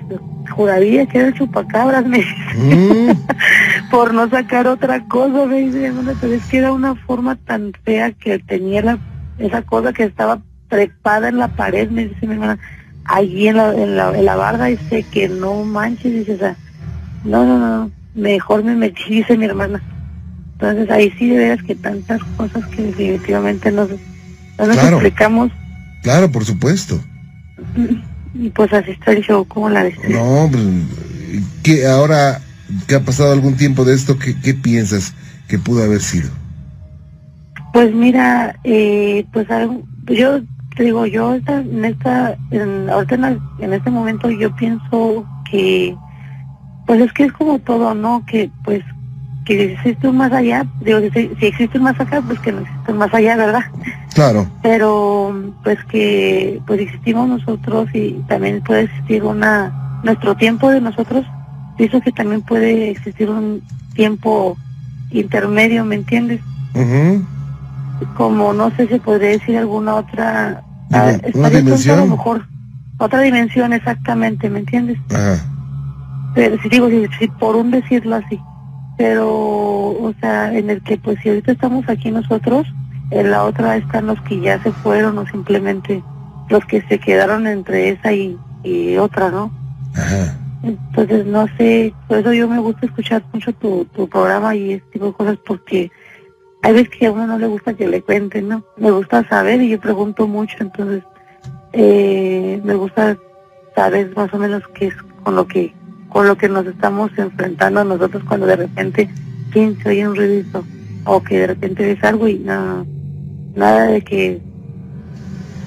Speaker 9: juraría que era el chupacabras, me dice. Por no sacar otra cosa, me dice pero es que era una forma tan fea que tenía la, esa cosa que estaba trepada en la pared, me dice mi hermana, allí en la, en la, en la barda, dice que no manches, dice, o sea, no, no, no, mejor me metí, dice mi hermana. Entonces ahí sí de veras que tantas cosas que definitivamente nos, no nos
Speaker 6: Claro.
Speaker 9: explicamos
Speaker 6: Claro, por supuesto.
Speaker 9: y pues así está el show, como la ves?
Speaker 6: No, pues, ¿qué, ahora que ha pasado algún tiempo de esto, ¿qué, qué piensas que pudo haber sido?
Speaker 9: Pues mira, eh, pues algo- yo te digo, yo esta, en esta, en, ahorita en, la- en este momento yo pienso que, pues es que es como todo, ¿no? Que pues que existe un más allá, digo, si, si existe un más acá, pues que no existe un más allá, ¿verdad?
Speaker 6: Claro.
Speaker 9: Pero pues que pues existimos nosotros y también puede existir una, nuestro tiempo de nosotros, pienso que también puede existir un tiempo intermedio, ¿me entiendes?
Speaker 6: Ujú.
Speaker 9: como no sé si podría decir alguna otra ah,
Speaker 6: una dimensión.
Speaker 9: a lo mejor otra dimensión exactamente me entiendes
Speaker 6: Ajá.
Speaker 9: pero si digo si, si por un decirlo así pero o sea en el que pues si ahorita estamos aquí nosotros en la otra están los que ya se fueron o simplemente los que se quedaron entre esa y, y otra no
Speaker 6: Ajá.
Speaker 9: Entonces no sé por eso yo me gusta escuchar mucho tu, tu programa y este tipo de cosas porque hay veces que a uno no le gusta que le cuenten, ¿no? Me gusta saber y yo pregunto mucho, entonces eh, me gusta saber más o menos qué es con lo que con lo que nos estamos enfrentando nosotros cuando de repente quién se oye un ruidito o que de repente ves algo y no nada de que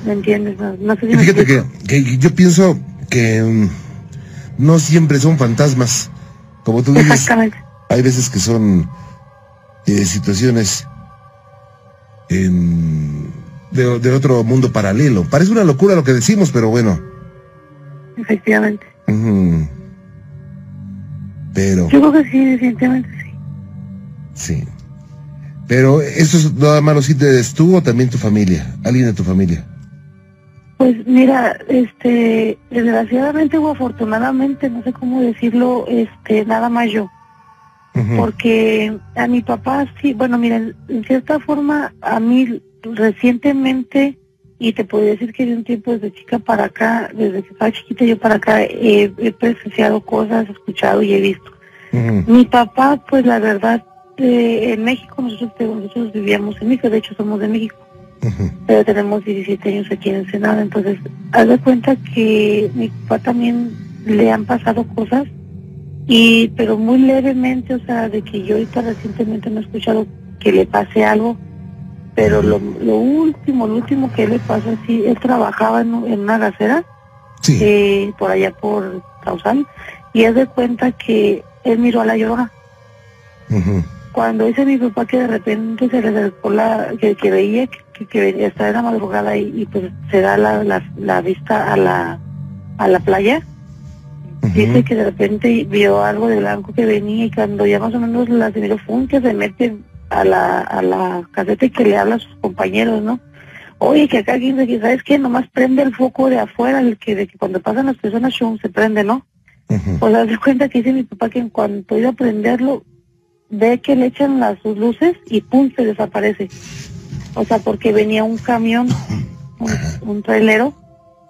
Speaker 9: ¿me entiendes? No, no sé si
Speaker 6: Y fíjate que yo pienso que mm, no siempre son fantasmas. Como tú dices, hay veces que son eh, situaciones en- de, de otro mundo paralelo. Parece una locura lo que decimos, pero bueno.
Speaker 9: efectivamente.
Speaker 6: Pero,
Speaker 9: yo creo que sí definitivamente sí
Speaker 6: sí. Pero, ¿eso es nada más lo sientes tú o también tu familia? ¿Alguien de tu familia?
Speaker 9: Pues mira, este, desgraciadamente o afortunadamente, no sé cómo decirlo, este, nada más yo. Porque a mi papá sí, bueno, mira, en cierta forma, a mí recientemente, y te podría decir que de un tiempo desde chica para acá, desde que estaba chiquita yo para acá, he, he presenciado cosas, he escuchado y he visto. Mi papá, pues la verdad, eh, en México, nosotros, nosotros vivíamos en México, de hecho somos de México pero tenemos 17 años aquí en Ensenada, entonces haz de cuenta que mi papá también le han pasado cosas y pero muy levemente, o sea, de que yo ahorita recientemente no he escuchado que le pase algo, pero lo, lo último, lo último que le pasó así, él trabajaba en, en una gasera, eh, por allá por Causal, y haz de cuenta que él miró a la llorona.
Speaker 6: Ujú.
Speaker 9: Cuando dice mi papá que de repente se le acercó la, que, que veía que, que venía, estaba en la madrugada y, y pues se da la, la, la vista a la, a la playa, dice que de repente vio algo de blanco que venía y cuando ya más o menos la miró que se mete a la, a la caseta y que le habla a sus compañeros, ¿no? Oye, que acá alguien dice, ¿sabes qué? Nomás prende el foco de afuera, el que, de que cuando pasan las personas, shum, se prende, ¿no? Pues haz de cuenta que dice mi papá que en cuanto iba a prenderlo, ve que le echan las sus luces y pum, se desaparece. O sea, porque venía un camión, un, un trailero.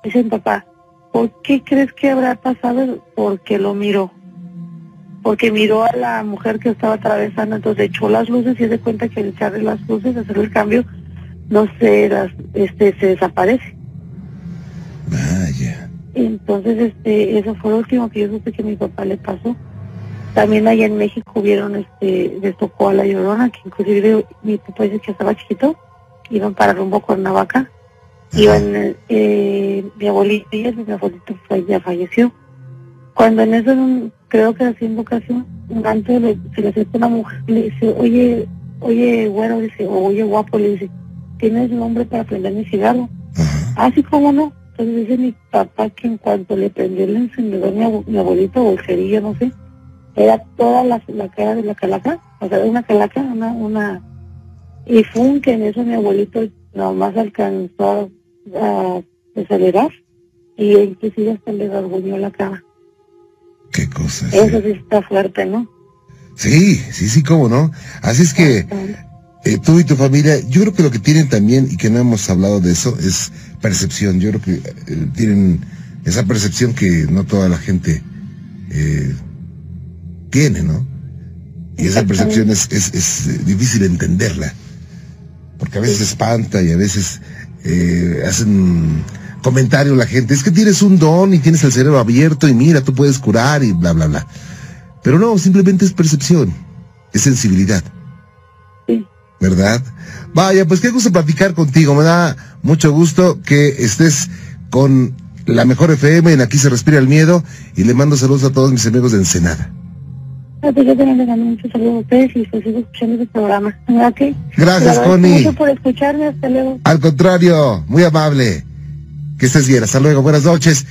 Speaker 9: Dice mi papá, ¿por qué crees que habrá pasado? Porque lo miró. Porque miró a la mujer que estaba atravesando, entonces echó las luces y se cuenta que al echarle las luces, hacer el cambio, no sé, las, este, se desaparece.
Speaker 6: Vaya.
Speaker 9: Entonces, este, eso fue lo último que yo supe que mi papá le pasó. También allá en México vieron, este, les tocó a la Llorona, que inclusive mi papá dice que estaba chiquito, iban para rumbo con Navaca, iban, eh, mi abuelito y él, mi abuelito fue- ya falleció. Cuando en eso, creo que haciendo invocación, un antes le, se le acerca una mujer le dice, oye, oye, güero, dice, o oye, guapo, le dice, ¿tienes nombre para prender mi cigarro? Así como no. Entonces dice mi papá que en cuanto le prendió el encendedor mi abuelito o el cerillo, no sé, era toda la, la cara de la calaca, o sea, una calaca, una, una, y fue un que en eso mi abuelito nomás alcanzó a, a acelerar y inclusive hasta le rasguñó la cara.
Speaker 6: Qué cosas.
Speaker 9: Eso sí está fuerte, ¿no?
Speaker 6: Sí, sí, sí, cómo no. Así es que eh, tú y tu familia, yo creo que lo que tienen también, y que no hemos hablado de eso, es percepción. Yo creo que eh, tienen esa percepción que no toda la gente eh, tiene, ¿no? Y esa percepción es, es, es, eh, difícil entenderla. Porque a veces espanta y a veces eh, hacen comentarios la gente. Es que tienes un don y tienes el cerebro abierto y mira, tú puedes curar y bla, bla, bla. Pero no, simplemente es percepción, es sensibilidad. ¿Verdad? Vaya, pues qué gusto platicar contigo. Me da mucho gusto que estés con la mejor FM en Aquí se respira el miedo y le mando saludos a todos mis amigos de Ensenada.
Speaker 9: Pues yo también les mando muchos saludos a ustedes y pues sigo escuchando este programa. ¿Verdad que?
Speaker 6: Gracias, Connie.
Speaker 9: mucho por escucharme. Hasta luego.
Speaker 6: Al contrario, muy amable. Que estés bien. Hasta luego. Buenas noches.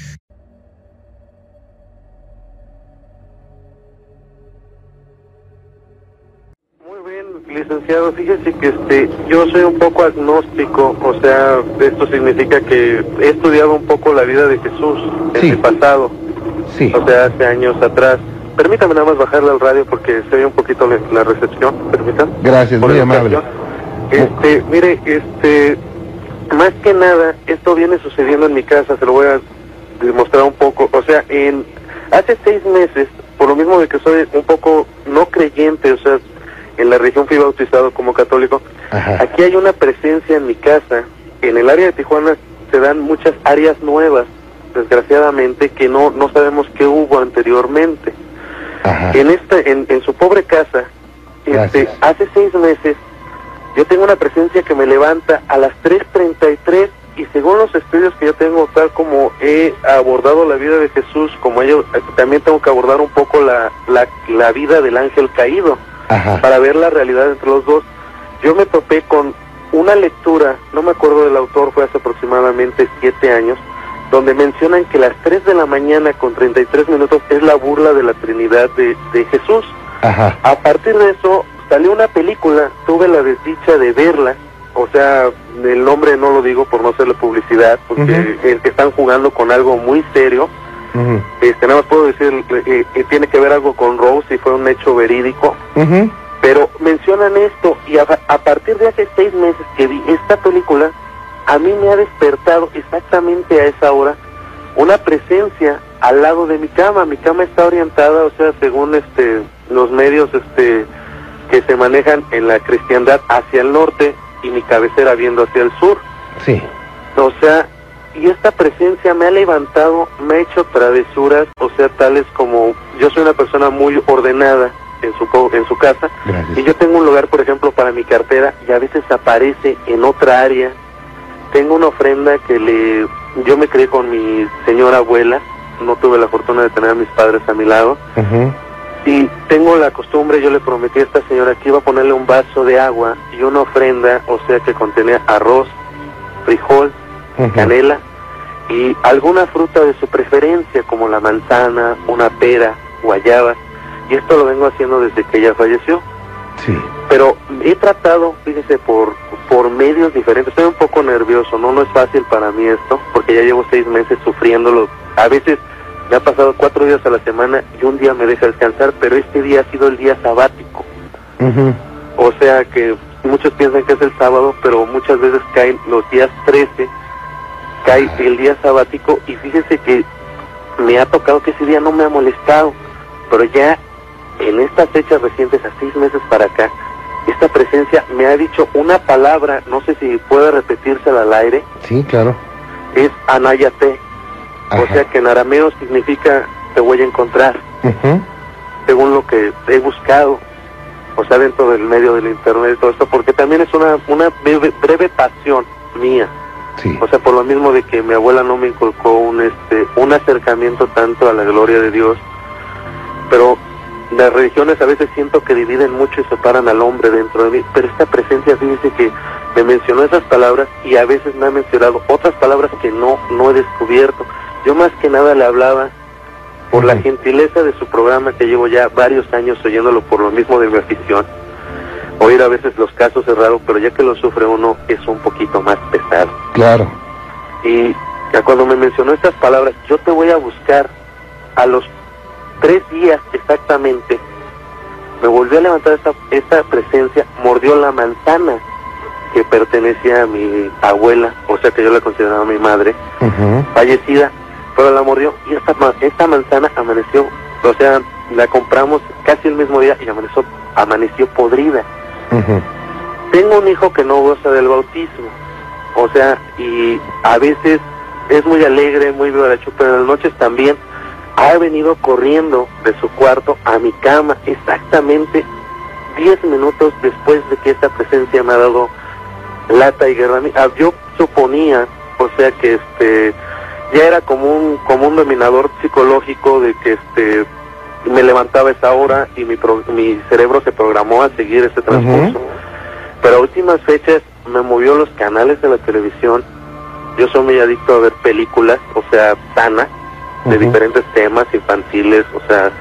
Speaker 10: Licenciado, fíjese que este, yo soy un poco agnóstico, o sea, esto significa que he estudiado un poco la vida de Jesús en el pasado, o sea, hace años atrás. Permítame nada más bajarle al radio porque se ve un poquito la, la recepción, permítame.
Speaker 1: Gracias, muy amable.
Speaker 10: Este, mire, este, más que nada, esto viene sucediendo en mi casa, se lo voy a demostrar un poco. O sea, en hace seis meses, por lo mismo de que soy un poco no creyente, o sea, en la región fui bautizado como católico, aquí hay una presencia en mi casa. En el área de Tijuana se dan muchas áreas nuevas, desgraciadamente, que no, no sabemos qué hubo anteriormente. En, esta, en, en su pobre casa, este, hace seis meses, yo tengo una presencia que me levanta a las 3.33 y según los estudios que yo tengo, tal como he abordado la vida de Jesús, como yo eh, también tengo que abordar un poco la, la, la vida del ángel caído para ver la realidad entre los dos. Yo me topé con una lectura, no me acuerdo del autor, fue hace aproximadamente siete años, donde mencionan que las 3 de la mañana con 33 minutos es la burla de la Trinidad de, de Jesús. A partir de eso salió una película, tuve la desdicha de verla, o sea, el nombre no lo digo por no hacerle publicidad, porque eh, están jugando con algo muy serio. Este, nada más puedo decir, eh, eh, tiene que ver algo con Rose y fue un hecho verídico. Pero mencionan esto y a, a partir de hace seis meses que vi esta película, a mí me ha despertado exactamente a esa hora una presencia al lado de mi cama. Mi cama está orientada, o sea, según este los medios este que se manejan en la cristiandad hacia el norte y mi cabecera viendo hacia el sur.
Speaker 1: Sí.
Speaker 10: O sea, y esta presencia me ha levantado, me ha hecho travesuras, o sea, tales como yo soy una persona muy ordenada en su en su casa y yo tengo un lugar, por ejemplo, para mi cartera y a veces aparece en otra área. Tengo una ofrenda que le yo me crié con mi señora abuela no tuve la fortuna de tener a mis padres a mi lado. Y tengo la costumbre, yo le prometí a esta señora que iba a ponerle un vaso de agua y una ofrenda, o sea que contenía arroz, frijol, canela y alguna fruta de su preferencia, como la manzana, una pera, guayaba. Y esto lo vengo haciendo desde que ella falleció.
Speaker 1: Sí.
Speaker 10: Pero he tratado, fíjese, por, por medios diferentes. Estoy un poco nervioso, ¿no? No es fácil para mí esto, porque ya llevo seis meses sufriéndolo. A veces me ha pasado cuatro días a la semana y un día me deja descansar, pero este día ha sido el día sabático.
Speaker 1: Ujú.
Speaker 10: O sea que muchos piensan que es el sábado, pero muchas veces caen los días 13, cae el día sabático y fíjese que me ha tocado que ese día no me ha molestado, pero ya en estas fechas recientes, a seis meses para acá, esta presencia me ha dicho una palabra, no sé si puede repetírsela al aire,
Speaker 1: Sí, claro.
Speaker 10: es Anayate, o sea que en arameo significa te voy a encontrar según lo que he buscado, o sea, dentro del medio del internet y todo esto, porque también es una, una breve, breve pasión mía,
Speaker 1: Sí.
Speaker 10: o sea, por lo mismo de que mi abuela no me inculcó un, este, un acercamiento tanto a la gloria de Dios, pero las religiones a veces siento que dividen mucho y separan al hombre dentro de mí, pero esta presencia fíjese que me mencionó esas palabras y a veces me ha mencionado otras palabras que no, no he descubierto. Yo más que nada le hablaba por la gentileza de su programa que llevo ya varios años oyéndolo por lo mismo de mi afición. Oír a veces los casos es raro, pero ya que lo sufre uno es un poquito más pesado.
Speaker 1: Claro.
Speaker 10: Y ya cuando me mencionó estas palabras, yo te voy a buscar a los tres días exactamente, me volvió a levantar esta, esta presencia, mordió la manzana que pertenecía a mi abuela, o sea que yo la consideraba mi madre, fallecida, pero la mordió y esta, esta manzana amaneció, o sea, la compramos casi el mismo día y amaneció, amaneció podrida. Tengo un hijo que no goza del bautismo, o sea, y a veces es muy alegre, muy vivacho, pero en las noches también ha venido corriendo de su cuarto a mi cama exactamente 10 minutos después de que esta presencia me ha dado lata y guerra. Ah, Yo suponía, o sea, que este ya era como un como un dominador psicológico de que este me levantaba a esa hora y mi, pro- mi cerebro se programó a seguir ese transcurso. Pero a últimas fechas me movió los canales de la televisión. Yo soy muy adicto a ver películas, o sea, sana, de diferentes temas infantiles, o sea,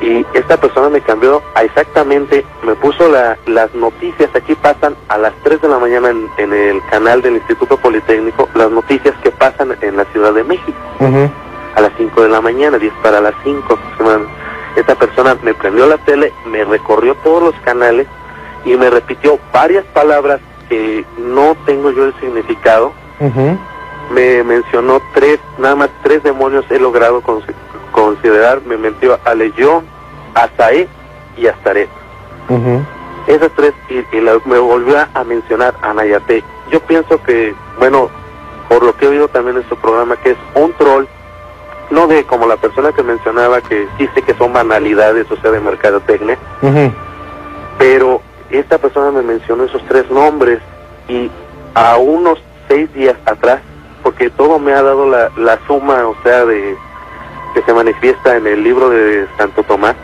Speaker 10: y esta persona me cambió a exactamente, me puso la- las noticias, aquí pasan a las 3 de la mañana en, en el canal del Instituto Politécnico, las noticias que pasan en la Ciudad de México a las 5 de la mañana, 10 para las 5. Esta persona me prendió la tele, me recorrió todos los canales y me repitió varias palabras que no tengo yo el significado.
Speaker 1: Ujú.
Speaker 10: Me mencionó tres, nada más tres demonios he logrado consi- considerar. Me mentió Aleyó, Azaé y Astaret.
Speaker 1: Ujú.
Speaker 10: Esas tres, y, y la- me volvió a, a mencionar a Nayate. Yo pienso que, bueno, por lo que he oído también en su programa, que es un troll, no de como la persona que mencionaba, que sí sé que son banalidades, o sea, de mercadotecnia,
Speaker 1: Ujú.
Speaker 10: pero esta persona me mencionó esos tres nombres y a unos seis días atrás, porque todo me ha dado la, la suma, o sea, de que se manifiesta en el libro de Santo Tomás,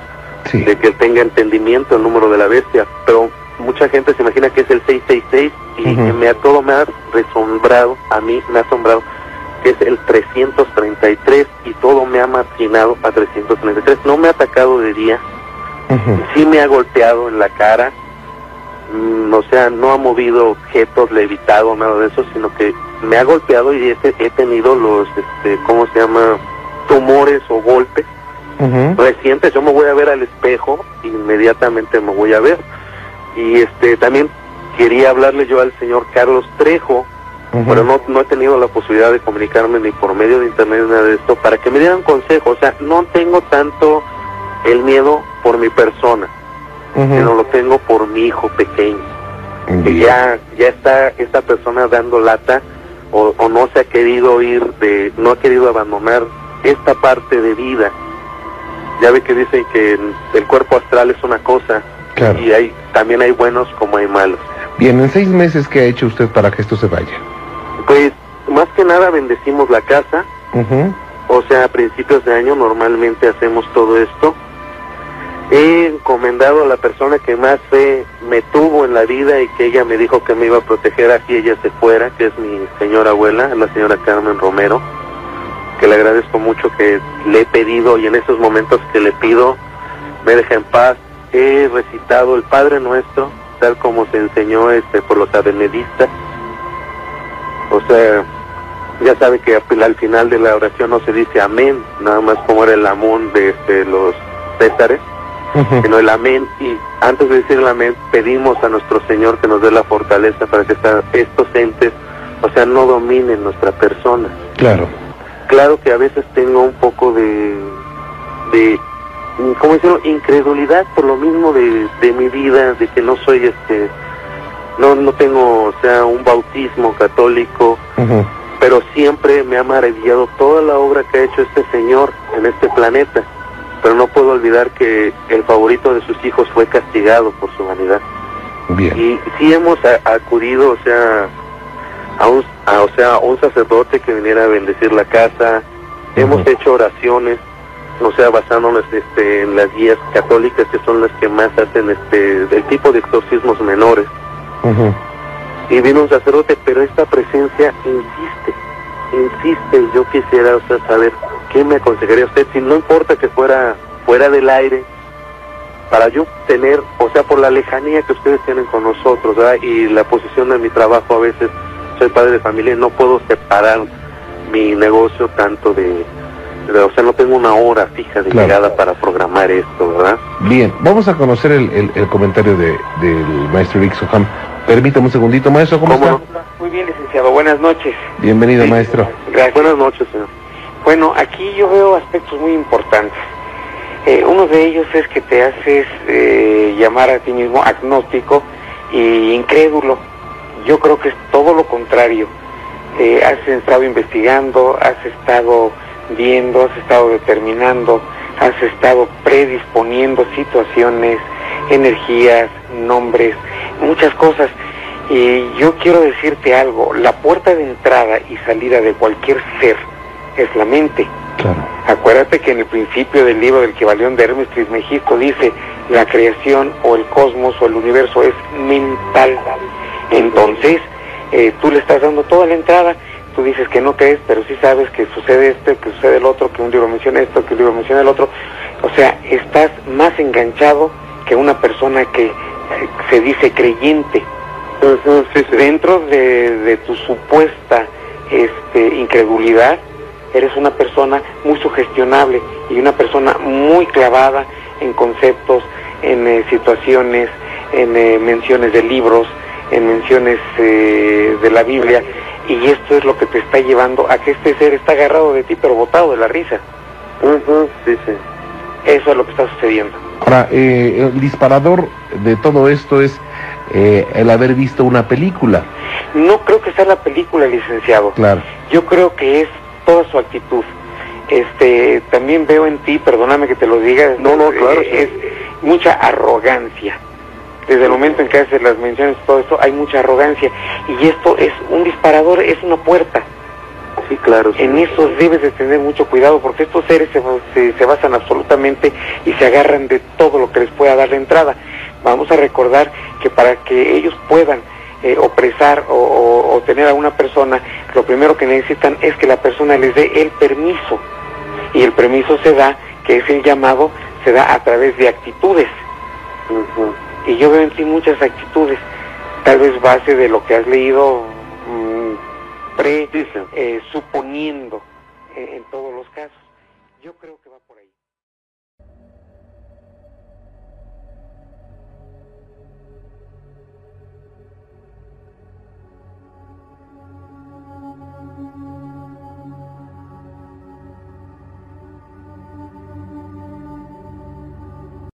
Speaker 1: Sí.
Speaker 10: de que tenga entendimiento el número de la bestia, pero mucha gente se imagina que es el 666 y que me ha, todo me ha resombrado, a mí me ha asombrado que es el 333 y todo me ha marginado a 333. No me ha atacado de día, sí me ha golpeado en la cara, mm, o sea, no ha movido objetos, levitado, nada de eso, sino que me ha golpeado y este- he tenido los, este, ¿cómo se llama? Tumores o golpes recientes. Yo me voy a ver al espejo, inmediatamente me voy a ver. Y este también quería hablarle yo al señor Carlos Trejo, pero no, no he tenido la posibilidad de comunicarme ni por medio de internet ni nada de esto, para que me dieran consejo. O sea, no tengo tanto el miedo por mi persona, Sino lo tengo por mi hijo pequeño. Que ya, ya está esta persona dando lata o, o no se ha querido ir de, no ha querido abandonar esta parte de vida. Ya ve que dicen que el- cuerpo astral es una cosa
Speaker 1: Claro.
Speaker 10: y hay también hay buenos como hay malos.
Speaker 1: Bien, en seis meses, ¿qué ha hecho usted para que esto se vaya?
Speaker 10: Pues más que nada bendecimos la casa, o sea, a principios de año normalmente hacemos todo esto. He encomendado a la persona que más fe me tuvo en la vida y que ella me dijo que me iba a proteger aquí ella se fuera, que es mi señora abuela, la señora Carmen Romero, que le agradezco mucho que le he pedido y en esos momentos que le pido me deja en paz. He recitado el Padre Nuestro, tal como se enseñó este por los advenedistas. O sea, ya sabe que al final de la oración no se dice amén, nada más como era el amón de este, los césares, sino el amén. Y antes de decir el amén, pedimos a nuestro Señor que nos dé la fortaleza para que esta- estos entes, o sea, no dominen nuestra persona.
Speaker 1: Claro.
Speaker 10: Claro que a veces tengo un poco de, de ¿cómo decirlo? Incredulidad por lo mismo de, de mi vida, de que no soy este, no, no tengo, o sea, un bautismo católico, pero siempre me ha maravillado toda la obra que ha hecho este señor en este planeta. Pero no puedo olvidar que el favorito de sus hijos fue castigado por su vanidad.
Speaker 1: Bien.
Speaker 10: Y sí hemos acudido, o sea, a un, a, o sea, a un sacerdote que viniera a bendecir la casa. Hemos hecho oraciones, o sea, basándonos este, en las guías católicas que son las que más hacen este, el tipo de exorcismos menores. Y vino un sacerdote, pero esta presencia insiste, insiste. Yo quisiera sea, saber qué me aconsejaría usted, si no importa que fuera fuera del aire, para yo tener, o sea, por la lejanía que ustedes tienen con nosotros, ¿verdad? Y la posición de mi trabajo, a veces soy padre de familia y no puedo separar mi negocio tanto de, de- o sea, no tengo una hora fija de
Speaker 1: Claro.
Speaker 10: llegada para programar esto, ¿verdad?
Speaker 1: Bien, vamos a conocer el, el- el comentario de, del maestro Eric Soham. Permítame un segundito, maestro, ¿cómo, está?
Speaker 11: Muy bien, licenciado. Buenas noches.
Speaker 1: Bienvenido, maestro.
Speaker 11: Gracias.
Speaker 10: Buenas noches, señor.
Speaker 11: Bueno, aquí yo veo aspectos muy importantes. Eh, uno de ellos es que te haces eh, llamar a ti mismo agnóstico y incrédulo. Yo creo que es todo lo contrario. Eh, has estado investigando, has estado viendo, has estado determinando, has estado predisponiendo situaciones, energías, nombres, muchas cosas. Y yo quiero decirte algo, la puerta de entrada y salida de cualquier ser es la mente. Acuérdate que en el principio del libro del Kibalión de Hermes Trismegisto dice, la creación o el cosmos o el universo es mental. Entonces, eh, tú le estás dando toda la entrada, tú dices que no crees, pero sí sabes que sucede esto, que sucede el otro, que un libro menciona esto, que un libro menciona el otro. O sea, estás más enganchado que una persona que se dice creyente. Dentro de, de tu supuesta este, incredulidad, eres una persona muy sugestionable y una persona muy clavada en conceptos, en eh, situaciones, en eh, menciones de libros, en menciones eh, de la Biblia. Y esto es lo que te está llevando a que este ser está agarrado de ti, pero botado de la risa.
Speaker 10: sí, sí.
Speaker 11: Eso es lo que está sucediendo.
Speaker 1: Ahora, eh, el disparador de todo esto es eh, el haber visto una película.
Speaker 11: No creo que sea la película, licenciado.
Speaker 1: Claro.
Speaker 11: Yo creo que es toda su actitud. Este, también veo en ti, perdóname que te lo diga, no, no, claro, es mucha arrogancia. Desde el momento en que haces las menciones, todo esto, hay mucha arrogancia. Y esto es un disparador, es una puerta.
Speaker 10: Sí, claro.
Speaker 11: En eso debes de tener mucho cuidado porque estos seres se, se- se basan absolutamente y se agarran de todo lo que les pueda dar la entrada. Vamos a recordar que para que ellos puedan eh, opresar o, o- o tener a una persona, lo primero que necesitan es que la persona les dé el permiso. Y el permiso se da, que es el llamado, se da a través de actitudes. Y yo veo en ti muchas actitudes, tal vez base de lo que has leído, mm, pre, eh, suponiendo eh, en todos los casos. Yo creo que